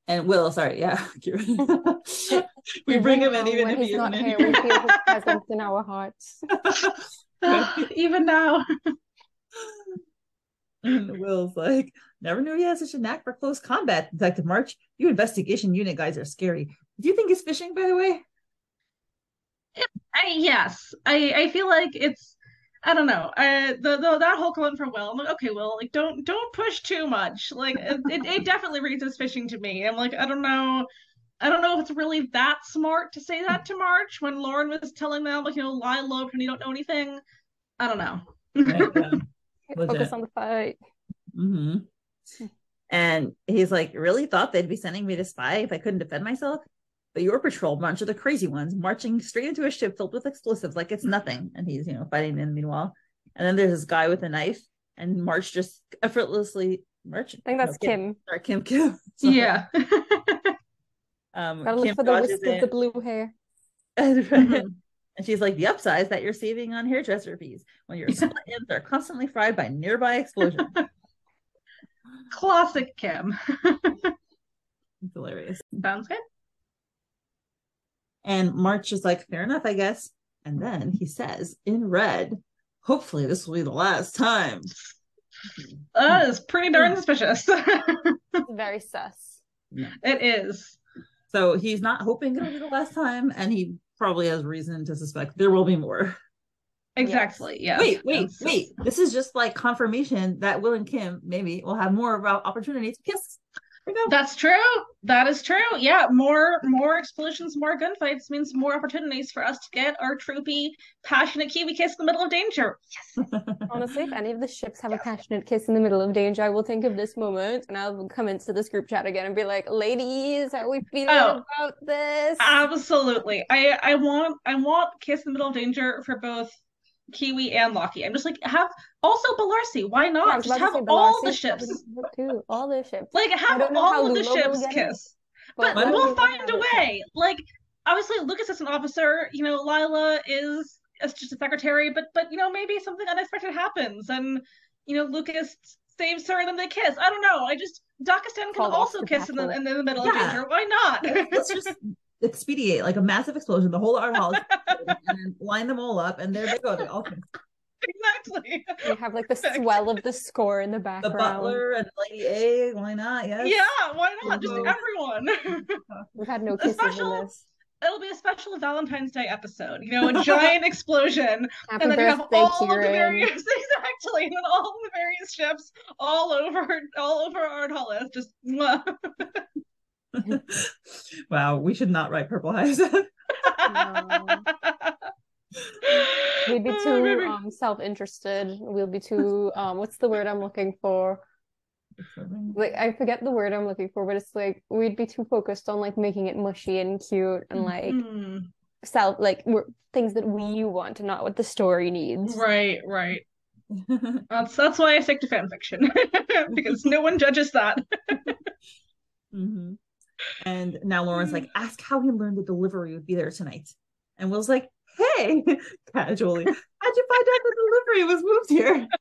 And Will, sorry, yeah, [LAUGHS] [LAUGHS] [LAUGHS] we bring him in even if he's he not isn't here. in We feel here. his presence in our hearts. Even now. And Will's like, never knew he had such a knack for close combat, Detective March. You investigation unit guys are scary. Do you think he's fishing, by the way? I yes, I I feel like it's I don't know. Uh, the, the that whole comment from Will, I'm like, okay, Will, like don't don't push too much. Like it, it, it [LAUGHS] definitely reads as fishing to me. I'm like, I don't know. I don't know if it's really that smart to say that to March when Lauren was telling them like you know lie low when you don't know anything. I don't know. Right, yeah. [LAUGHS] Legit. Focus on the fight. hmm And he's like, really thought they'd be sending me to spy if I couldn't defend myself? But your patrol bunch are the crazy ones, marching straight into a ship filled with explosives like it's nothing. And he's, you know, fighting in the meanwhile. And then there's this guy with a knife, and March just effortlessly March. I think that's no, Kym. Sorry, Kym Kym. [LAUGHS] Sorry. Yeah. Um, Gotta look Kym for the dodges wisp of the blue hair. [LAUGHS] [LAUGHS] Mhm. And she's like, the upsides that you're saving on hairdresser fees when your split ends are constantly fried by nearby explosions. Classic Kym. it's hilarious. Sounds good. And March is like, fair enough, I guess. And then he says in red, hopefully this will be the last time. [LAUGHS] That is pretty darn suspicious. [LAUGHS] It's very sus. it is. So he's not hoping it'll be the last time, and he probably has reason to suspect there will be more. Exactly. Yeah. Wait, wait, wait. This is just like confirmation that Will and Kym maybe will have more about opportunities to kiss. Here we go. That's true. That is true. Yeah, more more explosions, more gunfights means more opportunities for us to get our troopy, passionate Kiwi kiss in the middle of danger. Yes. [LAUGHS] Honestly, if any of the ships have a passionate kiss in the middle of danger, I will think of this moment and I'll come into this group chat again and be like, ladies, how are we feeling Oh. about this? Absolutely. I I want I want kiss in the middle of danger for both Kiwi and Loki. I'm just like have also Balarsi. Why not? was Just have all Balarsi the ships. too. All the ships. Like have don't know how all of the Lula ships get kiss. But Why don't we'll find a it. way. Like obviously Lucas is an officer, you know, Lila is is just a secretary, but but you know, maybe something unexpected happens and you know, Lucas saves her and then they kiss. I don't know. I just Dakistan can Called also kiss in the, in the middle Yeah. of danger. Why not? Let's just [LAUGHS] expedite like a massive explosion, the whole Ardhalis [LAUGHS] and line them all up, and there they go. They all kiss. exactly. We have like the swell of the score in the background. the background. butler and Lady A. Why not? Yes. Yeah, why not? Just Although- everyone. [LAUGHS] We've had no kisses special- in this. it'll be a special Valentine's Day episode. You know, a [LAUGHS] giant explosion, Happy and then you have birthday, all of the various exactly, and then all the various ships all over all over Ardhalis, just mwah. [LAUGHS] wow, we should not write Purple Hyacinth. [LAUGHS] We'd be Oh, too um self-interested. We'll be too um what's the word I'm looking for? Like I forget the word I'm looking for, but it's like we'd be too focused on like making it mushy and cute and like Mhm. self like we're, things that we want and not what the story needs. Right, right. That's that's why I stick to fan fiction [LAUGHS] because no one judges that. Mhm. And now Lauren's like, mm. ask how he learned the delivery would be there tonight. And Will's like, hey, [LAUGHS] casually, how'd you find out the delivery was moved here? [LAUGHS]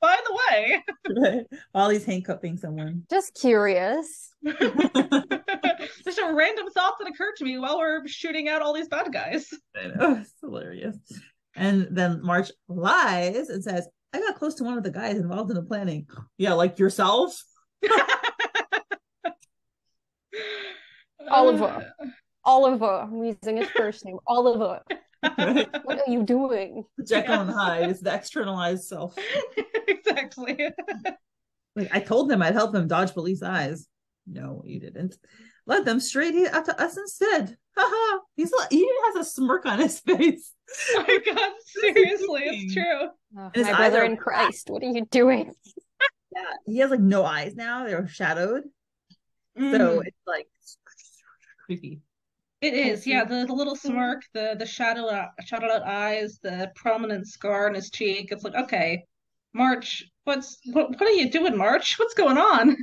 By the way, [LAUGHS] Right. While he's handcuffing someone. Just curious. just a random thought that occurred to me while we're shooting out all these bad guys. I know, it's hilarious. And then March lies and says, I got close to one of the guys involved in the planning. [GASPS] Yeah, like yourself. Oliver. [SIGHS] Oliver. I'm using his first name. Oliver. Right? [LAUGHS] What are you doing? Jekyll and Hyde is the externalized self. [LAUGHS] exactly. Like I told them I'd help them dodge police eyes. No, you didn't. Led them straight he- up to us instead. Haha. He's li- he even has a smirk on his [LAUGHS] face. Oh my god, seriously, it's true. Oh, His my brother are in Christ. What are you doing? Yeah, he has like no eyes now. They're shadowed, so Mm. it's like creepy. It is, yeah. The, the little smirk, the the shadow out, shadowed out eyes, the prominent scar on his cheek. It's like, okay, March, what's what, what are you doing, March? [LAUGHS] What's going on?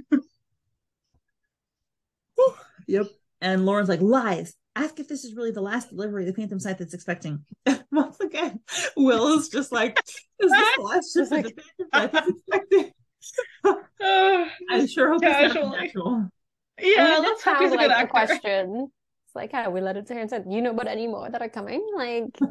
Yep. And Lauren's like, lies. Ask if this is really the last delivery the Phantom Scythe that's expecting. [LAUGHS] Once again, Will is just like, is this the last ship Just like- the Phantom Scythe is expecting? [LAUGHS] Uh, I sure hope it's not Casually. natural. Yeah, that's how let's that hope he's a sounds good like actor. [LAUGHS] question. It's like, how we let it turn said, you know about any more that are coming? Like,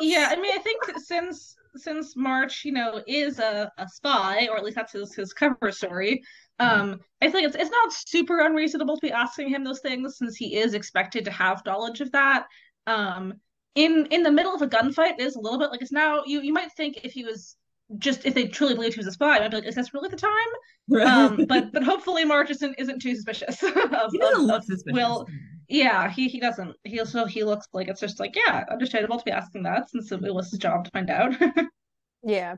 Yeah, I mean, I think since since March, you know, is a, a spy, or at least that's his his cover story. Um, I think it's it's not super unreasonable to be asking him those things since he is expected to have knowledge of that. Um, in in the middle of a gunfight, it is a little bit like it's now. You you might think if he was just if they truly believed he was a spy, I'd be like, is this really the time? Um, [LAUGHS] but but hopefully March isn't isn't too suspicious [LAUGHS] of, he doesn't of, look of suspicious. Will. Yeah, he he doesn't. He also he looks like it's just like yeah, understandable to be asking that since it was his job to find out. [LAUGHS] yeah.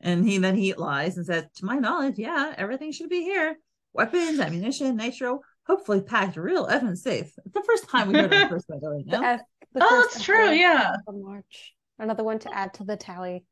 And he then he lies and says, To my knowledge, yeah, everything should be here. Weapons, ammunition, nitro, hopefully packed real effing safe. It's the first time we heard that first by the way. The F, the oh, first that's true. Yeah, March. Another one to add to the tally.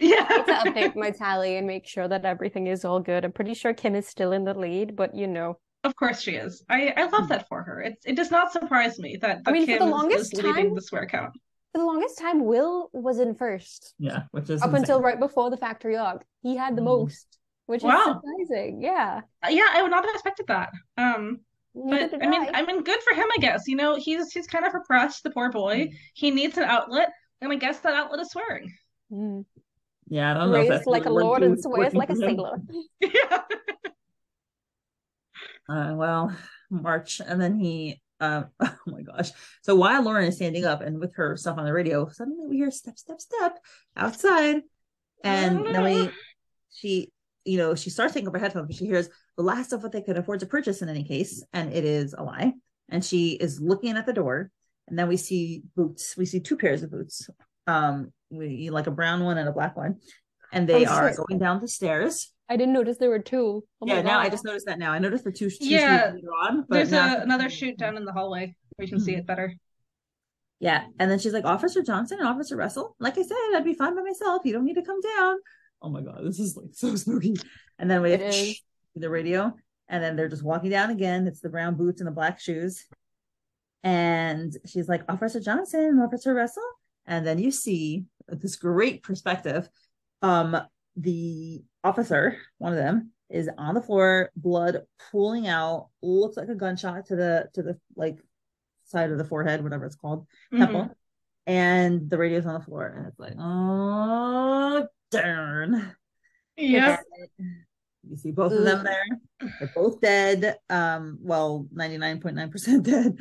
Yeah. To update my tally and make sure that everything is all good. I'm pretty sure Kym is still in the lead, but you know. Of course she is. I I love that for her. It it does not surprise me that, that I mean, for the is- longest is leading time- the swear count. For the longest time, Will was in first. Yeah, which is Up insane. until right before the factory log. He had the Mhm. most, which is surprising. Yeah. Uh, Yeah, I would not have expected that. Um, Neither but did I mean, I. I mean, good for him, I guess. You know, he's he's kind of repressed, the poor boy. He needs an outlet, and I guess that outlet is swearing. Mm. Yeah, I don't know Raised like a lord and swears like a sailor. yeah. [LAUGHS] [LAUGHS] Uh, well, March, and then he, um, [LAUGHS] oh my gosh. So while Lauren is standing up and with her stuff on the radio, suddenly we hear step, step, step outside, and then we, she, you know, she starts taking off her headphones, but she hears the last of what they could afford to purchase in any case, and it is a lie. And she is looking at the door, and then we see boots. We see two pairs of boots, um, we like a brown one and a black one, and they Oh, are shit. going down the stairs. I didn't notice there were two. Oh yeah, now I just noticed that now. I noticed the two, two Yeah, later on, but There's a, another shoot down in the hallway where you can see mm-hmm. it better. Yeah. And then she's like, Officer Johnson and Officer Russell. Like I said, I'd be fine by myself. You don't need to come down. Oh my God, this is like so [LAUGHS] spooky. And then we have the radio, and then they're just walking down again. It's the brown boots and the black shoes. And she's like, Officer Johnson and Officer Russell. And then you see this great perspective. Um, the officer, one of them, is on the floor, blood pooling out, looks like a gunshot to the to the like side of the forehead, whatever it's called Mhm. temple, and the radio's on the floor, and it's like, oh darn. Yeah. You see both of them there. They're both dead. Um, well, 99.9% [LAUGHS] dead.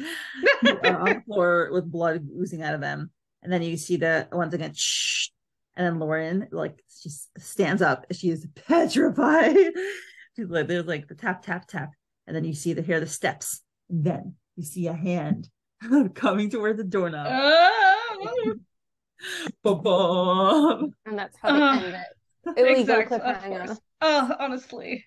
[LAUGHS] on the floor with blood oozing out of them. And then you see the once again, shh. And then Lauren like she stands up. She is petrified. [LAUGHS] She's like, there's like the tap, tap, tap. And then you see the hear the steps. And then you see a hand [LAUGHS] coming toward the doorknob. Oh, [LAUGHS] Ba-bum. And that's how they Uh, end it. Illegal exactly, cliffhanger. Oh, honestly.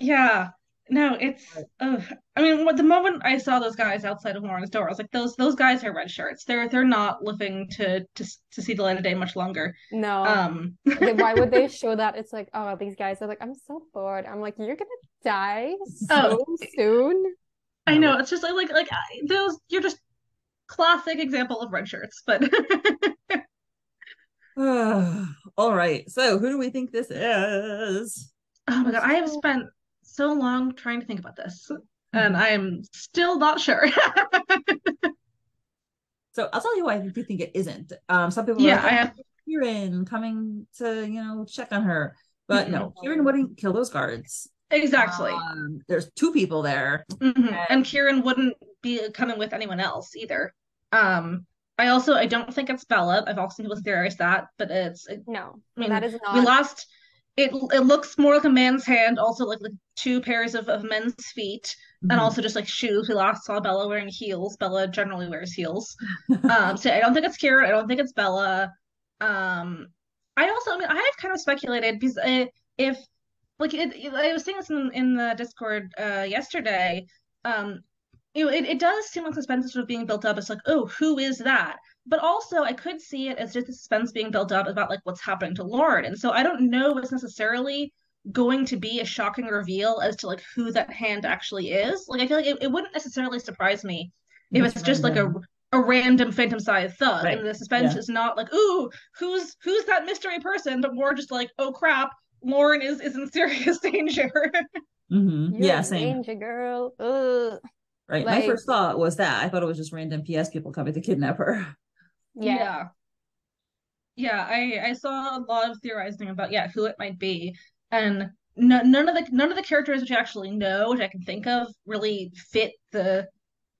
Yeah. No, it's ugh. I mean, what the moment I saw those guys outside of Lauren's door, I was like, those those guys are red shirts. They're they're not living to to to see the light of day much longer. No. Um, why would they [LAUGHS] show that? It's like, oh, these guys are like, I'm so bored. I'm like, you're gonna die so Oh. soon. I know it's just like like like those. You're just classic example of red shirts, but [LAUGHS] [SIGHS] All right. So who do we think this is? oh my God, I have spent so long trying to think about this, and I am still not sure. [LAUGHS] So I'll tell you why I do think it isn't. Um, some people Yeah, like, I "Oh, have- Kieran coming to you know check on her, but no, Mhm. Kieran wouldn't kill those guards. Exactly. Um, there's two people there. Mhm. And Kieran wouldn't be coming with anyone else either. Um, I also I don't think it's Bella. I've also seen people theorize that, but it's I No, mean that is not. we lost it it looks more like a man's hand, also like like two pairs of, of men's feet, and Mhm. also just like shoes. We last saw Bella wearing heels. Bella generally wears heels. [LAUGHS] Um, so I don't think it's Kieran. I don't think it's Bella. Um, I also, I mean, I have kind of speculated because uh, if, like, it, it- I was saying this in, in the Discord uh, yesterday. Um, you know, it, it does seem like suspense is sort of being built up. It's like, oh, who is that? But also, I could see it as just the suspense being built up about like what's happening to Lauren. And so I don't know if it's necessarily going to be a shocking reveal as to like who that hand actually is. Like, I feel like it, it wouldn't necessarily surprise me if Just it's just like a random. a random Phantom Scythe thug Right. and the suspense Yeah. is not like ooh who's who's that mystery person but more just like oh crap lauren is is in [LAUGHS] serious danger Mhm. You're Yeah, same. danger girl. Ugh. Right. My first thought was that I thought it was just random PS people coming to kidnap her. Yeah. yeah yeah i i saw a lot of theorizing about yeah who it might be and no, none of the none of the characters which i actually know which i can think of really fit the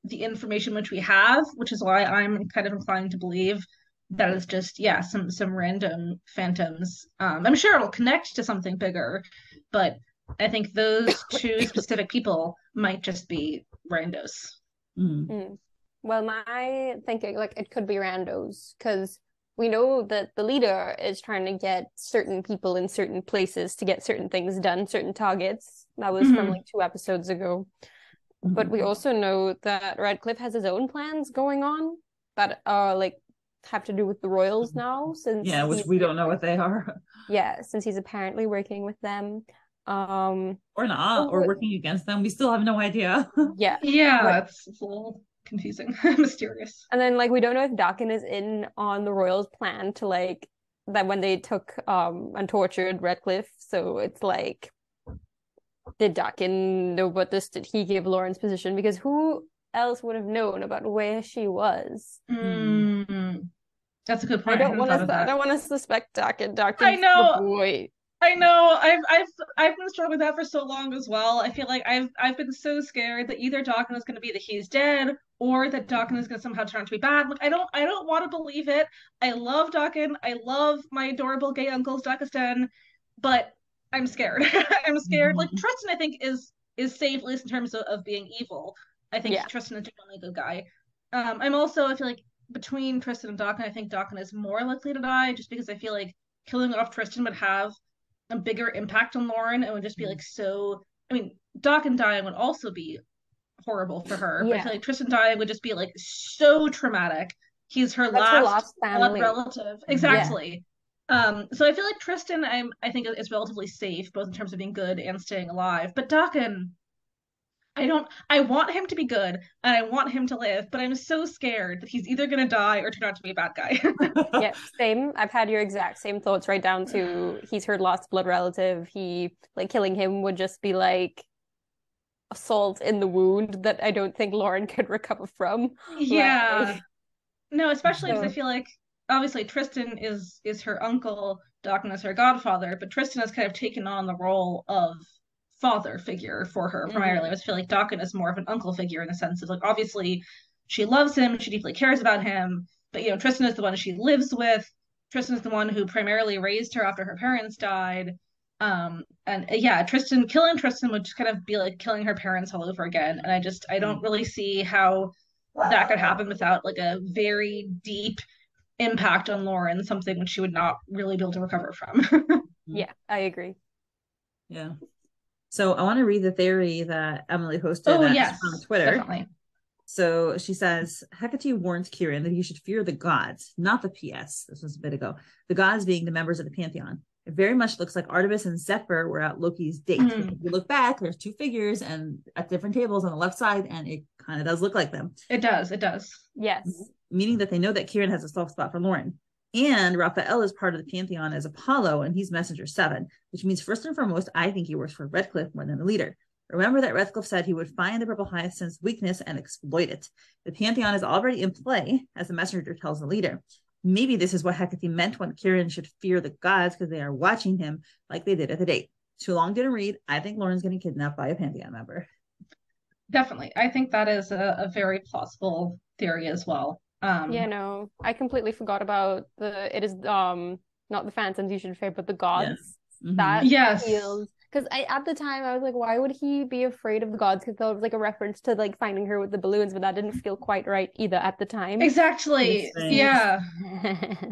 the information which we have which is why i'm kind of inclined to believe that it's just yeah some some random phantoms um i'm sure it'll connect to something bigger but i think those two [LAUGHS] specific people might just be randos Mhm. Mm. Well, my thinking, like, it could be randos because we know that the leader is trying to get certain people in certain places to get certain things done, certain targets. That was from Mhm. like two episodes ago. But we also know that Radcliffe has his own plans going on that are like have to do with the royals now, since Yeah, which we don't know what they are. [LAUGHS] Yeah, since he's apparently working with them. Um, Or not, or working against them. We still have no idea. [LAUGHS] yeah. yeah Right. It's, it's a little confusing [LAUGHS] mysterious And then like we don't know if Dakin is in on the Royals' plan to like that when they took um and tortured Redcliffe. So it's like did Dakin know about this? Did he give Lauren's position? Because who else would have known about where she was? Mm. That's a good point. I, don't want to I don't want to suspect Dakin. Dakin I know. boy. I know. I've I've I've been struggling with that for so long as well. I feel like I've I've been so scared that either Dakin is going to be that he's dead or that Dakin is going to somehow turn out to be bad. Like I don't I don't want to believe it. I love Dakin. I love my adorable gay uncles Dakistan, but I'm scared. [LAUGHS] I'm scared. Like Mhm. Tristan, I think is is safe at least in terms of, of being evil. I think Yeah. Tristan is genuinely a good guy. Um, I'm also I feel like between Tristan and Dakin, I think Dakin is more likely to die just because I feel like killing off Tristan would have a bigger impact on Lauren and would just be like so. I mean, Dakin dying would also be horrible for her. But I Yeah. feel like Tristan dying would just be like so traumatic. He's her That's last, her last blood relative. Exactly. Um, so I feel like Tristan, I'm I think is relatively safe both in terms of being good and staying alive. But Dakin, I don't. I want him to be good and I want him to live, but I'm so scared that he's either gonna die or turn out to be a bad guy. [LAUGHS] yeah, same. I've had your exact same thoughts right down to he's her lost blood relative. He like killing him would just be like assault in the wound that I don't think Lauren could recover from. Yeah. Like- No, especially because I feel like obviously Tristan is is her uncle, Dakin as her godfather, but Tristan has kind of taken on the role of father figure for her primarily. Mhm. I feel like Dakin is more of an uncle figure in the sense of like obviously she loves him, she deeply cares about him, but you know, Tristan is the one she lives with. Tristan is the one who primarily raised her after her parents died. Um, and uh, yeah, Tristan killing Tristan would just kind of be like killing her parents all over again. And I just I don't really see how that could happen without like a very deep impact on Lauren, something which she would not really be able to recover from. [LAUGHS] Yeah, I agree. Yeah. So I want to read the theory that Emily posted oh that's yes, on Twitter. definitely. So she says Hecate warns Kieran that he should fear the gods, not the PS. This was a bit ago. The gods being the members of the pantheon. It very much looks like Artemis and Zephyr were at Loki's date. Mhm. If you look back, there's two figures and at different tables on the left side, and it kind of does look like them, It does, it does. Yes. meaning that they know that Kieran has a soft spot for Lauren. And Raphael is part of the pantheon as Apollo, and he's Messenger Seven, which means first and foremost, I think he works for Redcliffe more than the leader. Remember that Redcliffe said he would find the purple hyacinth's weakness and exploit it. The pantheon is already in play, as the messenger tells the leader. Maybe this is what Hecate meant when Kieran should fear the gods because they are watching him like they did at the date. Too long didn't read. I think Lauren's getting kidnapped by a pantheon member. Definitely. I think that is a, a very plausible theory as well. Um Yeah, no, I completely forgot about the. It is um not the phantoms you should fear, but the gods. Mhm. That Yes. feels because I at the time I was like, why would he be afraid of the gods? Because that was like a reference to like finding her with the balloons, but that didn't feel quite right either at the time. Exactly. Interesting. Yeah. [LAUGHS]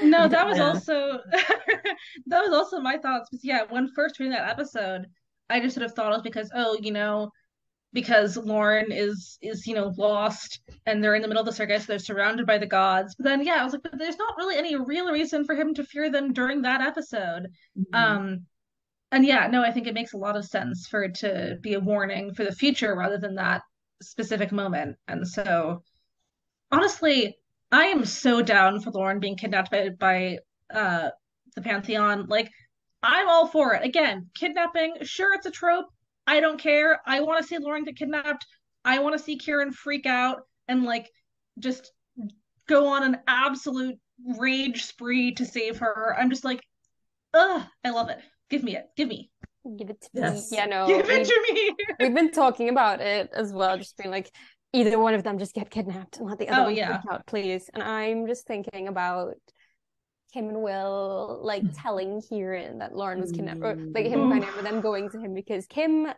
No, that was Yeah. also [LAUGHS] that was also my thoughts. Because yeah, when first reading that episode, I just sort of thought it was because oh, you know, because Lauren is is you know lost and they're in the middle of the circus, they're surrounded by the gods. But then yeah, I was like, but there's not really any real reason for him to fear them during that episode. Mhm. Um, and yeah, no, I think it makes a lot of sense for it to be a warning for the future rather than that specific moment. And so, honestly, I am so down for Lauren being kidnapped by by uh the Pantheon. Like, I'm all for it. Again, kidnapping, sure, it's a trope. I don't care. I want to see Lauren get kidnapped. I want to see Kieran freak out and like just go on an absolute rage spree to save her. I'm just like, ugh, I love it. Give me it. Give me. Give it to Yes. me. Yeah, no. Give it to me. We've been talking about it as well, just being like, either one of them just get kidnapped and let the other Oh, one yeah. out, please. And I'm just thinking about Kym and Will like mm. telling Kieran that Lauren was kidnapped, or like him mm. finding out, but them going to him because Kym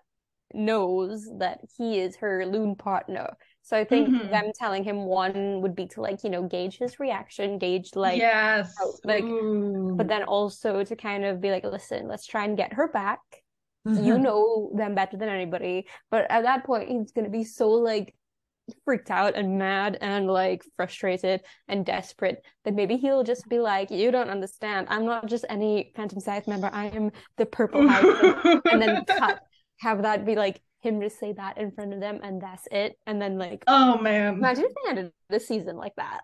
knows that he is her loon partner. So I think Mhm. them telling him one would be to like, you know, gauge his reaction, gauge like yes. how- like, Ooh. but then also to kind of be like, listen, let's try and get her back Mm-hmm. you know them better than anybody. But at that point, he's gonna be so like freaked out and mad and like frustrated and desperate that maybe he'll just be like, "You don't understand. I'm not just any Phantom Scythe member. I am the Purple Hyacinth." and then [LAUGHS] cut, have that be like him to say that in front of them, and that's it. And then like, oh man. imagine if they ended the season like that.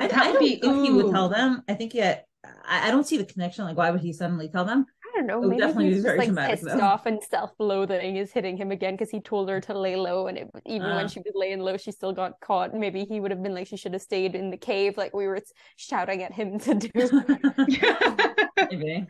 I, That I would don't be- think he would tell them. I think yet I, I don't see the connection. Like, why would he suddenly tell them? I don't know. It Maybe definitely he's just very like traumatic, pissed though. off and self-loathing is hitting him again because he told her to lay low, and it, even Ah. when she was laying low, she still got caught. Maybe he would have been like, she should have stayed in the cave, like we were shouting at him [LAUGHS] to do. [LAUGHS] Maybe.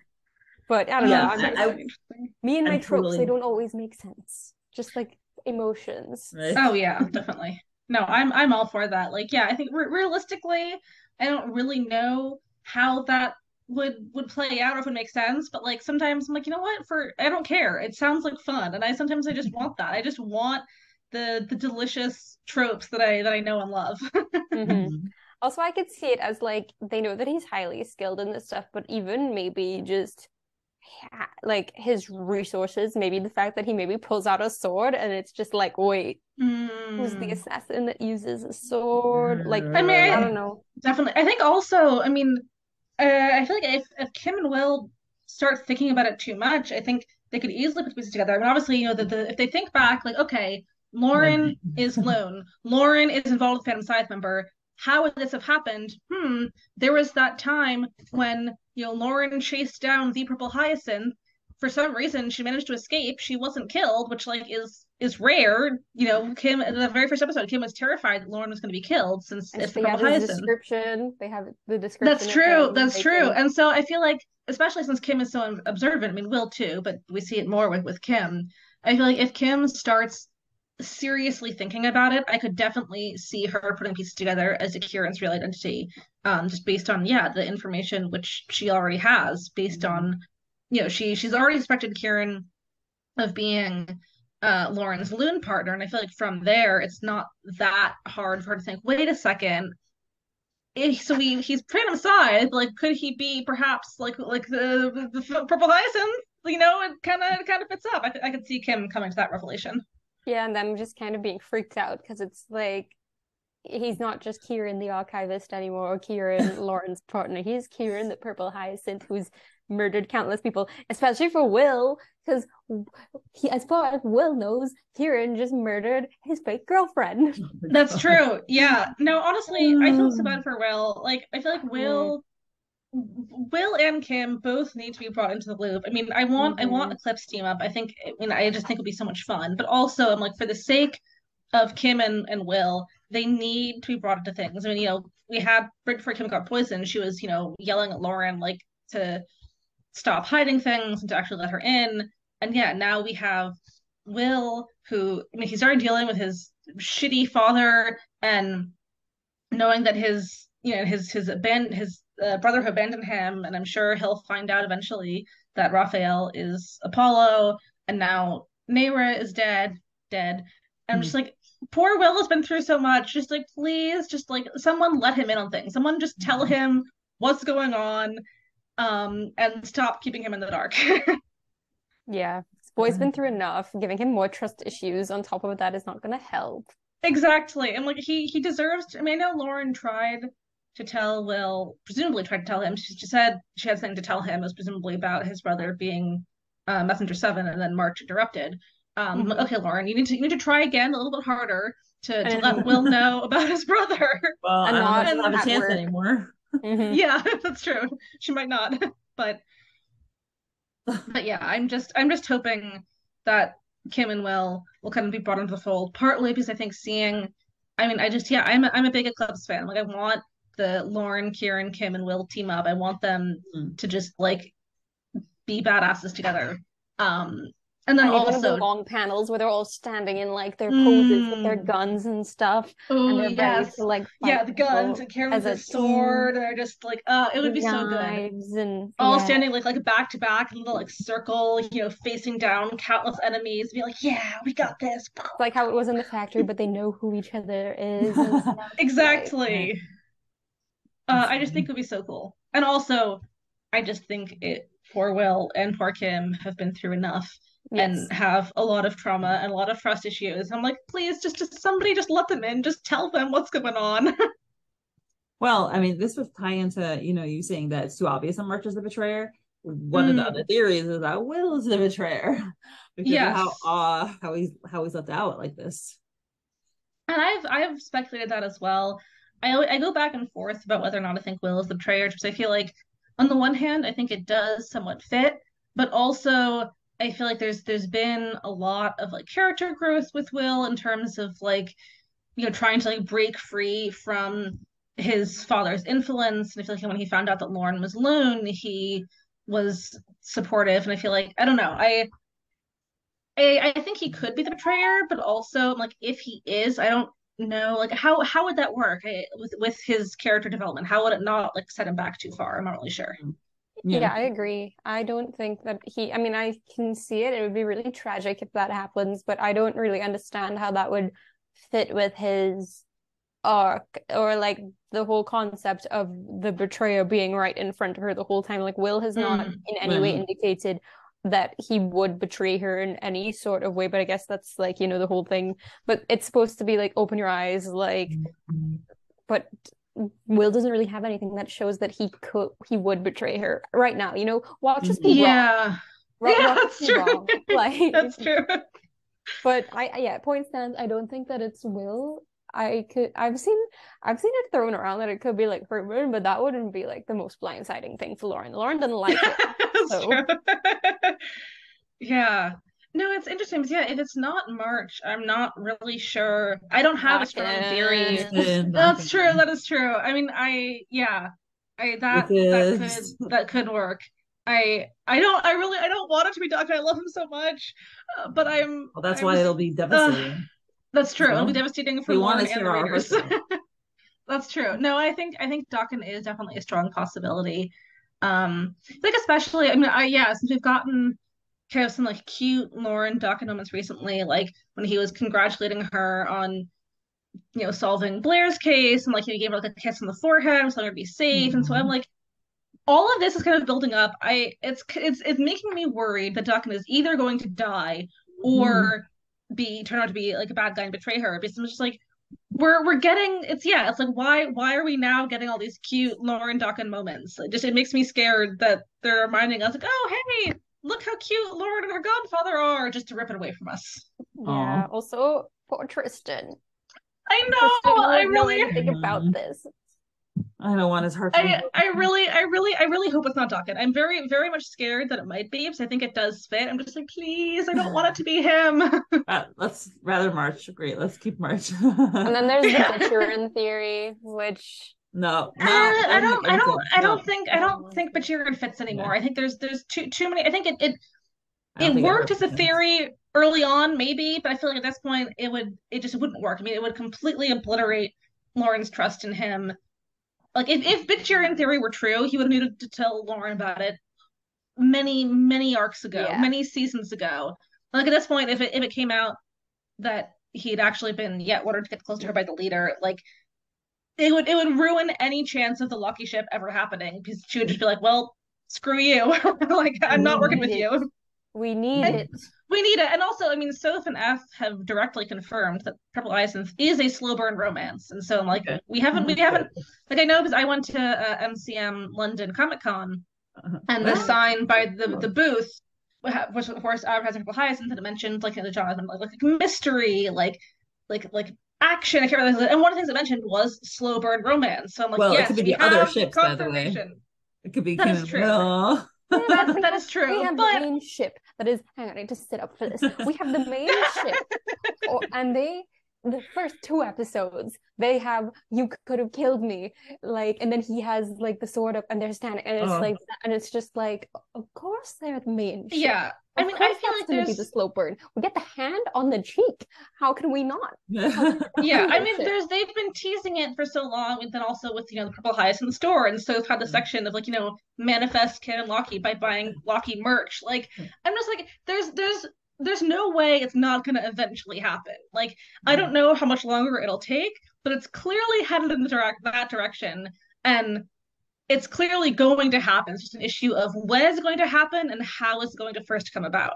but I don't Yeah, know. I'm, I- Interesting. me and my I'm tropes, they don't always make sense. Just like emotions. Right. Oh yeah, definitely. No, I'm I'm all for that. Like, yeah, I think re- realistically, I don't really know how that would would play out or if it makes sense. But like sometimes I'm like, you know what? For I don't care. It sounds like fun, and I sometimes I just want that. I just want the the delicious tropes that I that I know and love. [LAUGHS] Mhm. Mhm. Also, I could see it as like they know that he's highly skilled in this stuff, but even maybe just ha- like his resources, maybe the fact that he maybe pulls out a sword and it's just like, wait, who's the Mm. assassin that uses a sword? Like, I mean, I I- don't know. Definitely. I think also, I mean, uh, I feel like if, if Kym and Will start thinking about it too much, I think they could easily put the pieces together. I mean, obviously, you know, the, the if they think back, like, okay, Lauren [LAUGHS] is lone, Lauren is involved with Phantom Scythe member. How would this have happened? Hmm, there was that time when, you know, Lauren chased down the purple hyacinth. For some reason, she managed to escape. She wasn't killed, which like is is rare. You know, Kym in the very first episode, Kym was terrified that Lauren was going to be killed since And it's purple hyacinth. description. They have the description. That's true. That's true. And so I feel like, especially since Kym is so observant, I mean, Will too, but we see it more with with Kym. I feel like if Kym starts seriously thinking about it, I could definitely see her putting pieces together as a Kieran's real identity, um, just based on yeah the information which she already has, based on you know she she's already suspected Kieran of being uh Lauren's loon partner, and I feel like from there it's not that hard for her to think, wait a second. eh, So he he's putting him aside. Like, could he be perhaps like like the, the, the purple hyacinth? You know, it kind of kind of fits up. I, I could see Kym coming to that revelation. Yeah, and them just kind of being freaked out because it's like he's not just Kieran the archivist anymore or Kieran [LAUGHS] Lauren's partner. He's Kieran the purple hyacinth who's murdered countless people, especially for Will, because he, as far as Will knows, Kieran just murdered his fake girlfriend. That's true. Yeah. No, honestly, I feel so bad mm. for Will. Like, I feel like Will, Will and Kym both need to be brought into the loop. I mean, I want, I want mm-hmm. Eclipse team up. I think, I mean, I just think it'll be so much fun. But also, I'm like, for the sake of Kym and, and Will, they need to be brought into things. I mean, you know, we had right before Kym got poisoned, she was, you know, yelling at Lauren like to stop hiding things and to actually let her in. And yeah, now we have Will, who I mean, he's already dealing with his shitty father and knowing that his you know his his abandon his uh, brother who abandoned him, and I'm sure he'll find out eventually that Raphael is Apollo, and now Nayra is dead, dead. And I'm just like, poor Will has been through so much. Just like, please, just like someone let him in on things. Someone just tell him what's going on, um, and stop keeping him in the dark. [LAUGHS] Yeah, this boy's been through enough. Giving him more trust issues on top of that is not going to help. Exactly. And like he he deserves to, I mean, I know Lauren tried to tell Will, presumably tried to tell him. She, she said she had something to tell him, it was presumably about his brother being uh, Messenger Seven, and then March interrupted. Um, I'm like, okay, Lauren, you need to you need to try again a little bit harder to, to let Will know about his brother. [LAUGHS] Well, And I don't not have a at chance work. anymore. [LAUGHS] Mhm. [LAUGHS] yeah, that's true. She might not, but but yeah, I'm just I'm just hoping that Kym and Will will kind of be brought into the fold. Partly because I think seeing, I mean, I just yeah, I'm a, I'm a big Eclipse fan. Like I want the Lauren, Kieran, Kym, and Will team up. I want them Mm. to just like be badasses together. Um, and then I need the also, long panels where they're all standing in like their poses with their Mm. guns and stuff, oh and they're ready yes, to like yeah, the guns and Kieran as with a sword, and they're just like, uh, it would be so good. and all yeah. standing like like back to back in a little like circle, you know, facing down countless enemies, be like, yeah, we got this. It's like how it was in the factory, but they know who each other is. [LAUGHS] and stuff. Uh, I just think it would be so cool. And also, I just think it poor Will and poor Kym have been through enough Yes. and have a lot of trauma and a lot of trust issues. I'm like, please, just just somebody just let them in, just tell them what's going on. [LAUGHS] Well, I mean, this would tie into, you know, you saying that it's too obvious that March is the betrayer. One of the Mm. other theories is that Will is the betrayer [LAUGHS] because Yes. of how uh, how he's how he's left out like this. And I've I've speculated that as well. I I go back and forth about whether or not I think Will is the betrayer because I feel like on the one hand I think it does somewhat fit, but also I feel like there's there's been a lot of like character growth with Will in terms of like you know trying to like break free from his father's influence. And I feel like when he found out that Lauren was Loon, he was supportive. And I feel like I don't know I. I, I think he could be the betrayer, but also like if he is, I don't know like how how would that work I, with with his character development? How would it not like set him back too far? I'm not really sure. Yeah, I agree. I don't think that he, I mean, I can see it. It would be really tragic if that happens, but I don't really understand how that would fit with his arc or like the whole concept of the betrayer being right in front of her the whole time. Like, Will has not Mm, in any way indicated that he would betray her in any sort of way, but I guess that's like, you know, the whole thing. But it's supposed to be like, open your eyes, like, mm-hmm. but Will doesn't really have anything that shows that he could he would betray her right now. You know, watch us mm-hmm. be. Yeah, Ro- Yeah, watch that's be true. wrong. [LAUGHS] Like, that's true. but I I- yeah, point stands. I don't think that it's Will. I could I've seen I've seen it thrown around that it could be like Herman, but that wouldn't be like the most blindsiding thing for Lauren. Lauren doesn't like it. [LAUGHS] That's true. [LAUGHS] yeah. No, it's interesting because yeah, if it's not March, I'm not really sure. I don't have a strong theory. Dakin. [LAUGHS] That's true. That is true. I mean, I yeah, I that that could that could work. I I don't I really I don't want it to be Dakin. I love him so much, uh, but I'm. Well, that's I'm why it'll be devastating. That's true. It'll be devastating for we want Lauren to and the readers. [LAUGHS] That's true. No, I think I think Dakin is definitely a strong possibility. Um, like especially, I mean, I yeah, since we've gotten kind of some like cute Lauren Dakin moments recently, like when he was congratulating her on, you know, solving Blair's case, and like he gave her like a kiss on the forehead, was telling her to be safe, and so I'm Mhm. like, all of this is kind of building up. I it's it's it's making me worried that Dakin is either going to die or be turn out to be like a bad guy and betray her because I'm just like we're we're getting it's yeah it's like why why are we now getting all these cute Lauren Dakin moments it just it makes me scared that they're reminding us like oh hey look how cute Lauren and her godfather are just to rip it away from us Yeah. Also, poor Tristan. I Tristan know I really think about Mhm. this. I don't want his heart. I I really I really I really hope it's not Dakin I'm very very much scared that it might be because I think it does fit I'm just like please I don't want it to be him [LAUGHS] Uh, let's rather March. Great. Let's keep March. And then there's the Yeah. Baturin theory, which no, no. Uh, I don't, I don't, I don't think, I don't think Bachiran fits anymore. I think there's, there's too, too many. I think it, it, I don't it worked as a theory early on, maybe, but I feel like at this point, it would, it just wouldn't work. I mean, it would completely obliterate Lauren's trust in him. Like, if if Bachiran theory were true, he would have needed to tell Lauren about it many, many arcs ago, Yeah. many seasons ago. Like at this point, if it if it came out that he had actually been yet ordered to get close to her by the leader, like it would it would ruin any chance of the lucky ship ever happening because she would just be like, well, screw you. [LAUGHS] like I'm not working with you. we need And- it. We need it. And also, I mean, Soph and Eph have directly confirmed that Purple Hyacinth is a slow burn romance. And so I'm like, Okay. we haven't we Mhm. haven't like I know because I went to uh, MCM London Comic Con Uh-huh. and the sign by the the booth which of course advertising Purple Hyacinth and it mentioned like the Jonathan like, like mystery like like like action I can't remember and one of the things it mentioned was slow burn romance so I'm like Well, it yes could be we the other have ships, by the way. confirmation It could be That kind is of true. [LAUGHS] that, We that have- is true We have but the main ship that is. Hang on, I need to sit up for this. We have the main ship, [LAUGHS] oh, and they, the first two episodes, they have "You could have killed me," like, and then he has like the sword up, and they're standing, and it's Oh. like, and it's just like, of course they're the main ship. yeah I mean I feel that's like gonna be the slow burn. We get the hand on the cheek. How can we not? [LAUGHS] yeah I mean there's they've been teasing it for so long and then also with you know the Purple Hyacinth store and so they've had the Mm. section of like you know manifest Ken and Loki by buying Loki merch like Mm. I'm just like there's there's there's no way it's not going to eventually happen. Like I Mm. don't know how much longer it'll take but it's clearly headed in the direct that direction and it's clearly going to happen. It's just an issue of when is it going to happen and how is it going to first come about.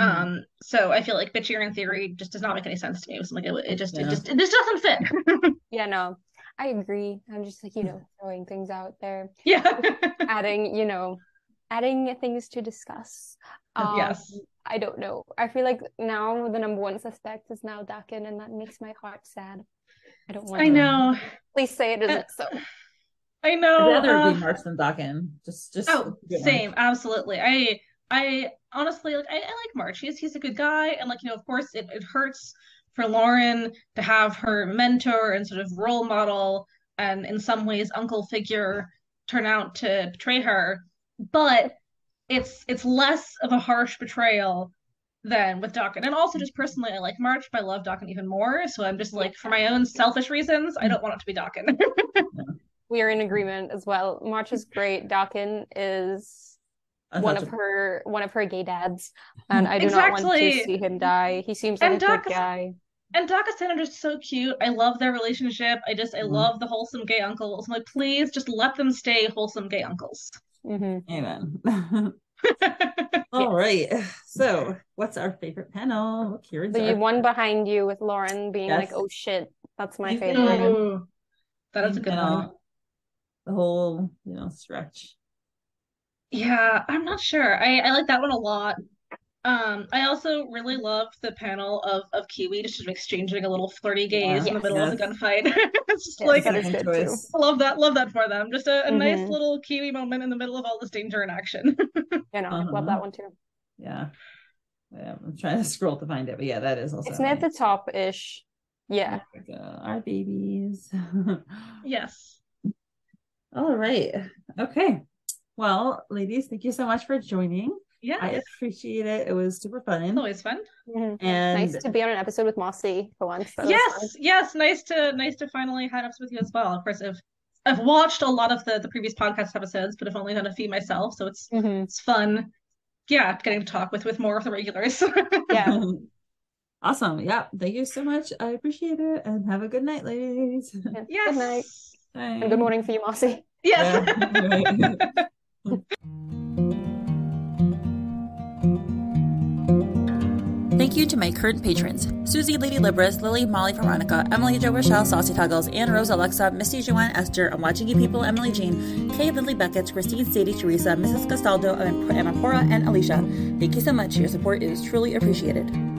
Mhm. um so I feel like Bitchier in theory just does not make any sense to me. It was like it, it just it just it just doesn't fit. [LAUGHS] Yeah, no, I agree. I'm just like, you know, [LAUGHS] throwing things out there, yeah. Adding, you know, adding things to discuss. Um, Yes. I don't know. I feel like now the number one suspect is now Dakin, and that makes my heart sad. I don't want I to. know Please say it isn't so. I I'd know rather uh, be March than Dakin. Just, just Oh, same, March. absolutely. I I honestly like I, I like March. He's he's a good guy, and like you know, of course, it, it hurts for Lauren to have her mentor and sort of role model, and in some ways, uncle figure turn out to betray her. But it's it's less of a harsh betrayal than with Dakin. And also, just personally, I like March, but I love Dakin even more. So I'm just like, for my own selfish reasons, I don't want it to be Dakin. [LAUGHS] We are in agreement as well. March is great. Dakin is one of Untouchable. her one of her gay dads, and I do not want to see him die. He seems like And a good guy. And Dakistan are just so cute. I love their relationship. I just, I Mhm. love the wholesome gay uncles. I'm like, please just let them stay wholesome gay uncles. Hmm Amen. [LAUGHS] All right. So, what's our favorite panel? Kieran's The our- one behind you with Lauren being like, "Oh shit, that's my You favorite." know- Ooh, that is a good you one. The whole, you know, stretch. Yeah, I'm not sure. I, I like that one a lot. Um, I also really love the panel of, of Kiwi just sort of exchanging a little flirty gaze in the Yes. middle of the gunfight. [LAUGHS] It's just Yes, like that is good too. I love that, love that for them. Just a, a nice Mhm. little Kiwi moment in the middle of all this danger and action. [LAUGHS] You know, Uh-huh. love that one too. Yeah. Yeah, I'm trying to [LAUGHS] scroll to find it, but yeah, that is also It's near the top ish. Yeah. There we go. Our babies. Yes. All right. Okay. Well, ladies, thank you so much for joining. Yeah. I appreciate it. It was super fun. It's fun. always fun. Mhm. And Nice to be on an episode with Mossy for once. That was Yes, yes, nice to nice to finally have ups with you as well. Of course, I've I've watched a lot of the the previous podcast episodes, but I've only done a few myself, so it's fun. Mhm. it's fun. Yeah, getting to talk with with more of the regulars. [LAUGHS] Yeah. awesome. Yeah. Thank you so much. I appreciate it. And have a good night, ladies. Yeah. yes. Good night. Bye. And good morning for you, Mossy. Yes. Yeah. [LAUGHS] [LAUGHS] Thank you to my current patrons Susie, Lady Libras, Lily, Molly, Veronica, Emily, Joe, Rochelle, Saucy Toggles, Anne Rose, Alexa, Misty, Joanne, Esther, I'm Watching You People, Emily Jean, Kay, Lily Beckett, Christine, Sadie, Teresa, Mrs. Castaldo, Amapora, and Alicia. Thank you so much. Your support is truly appreciated.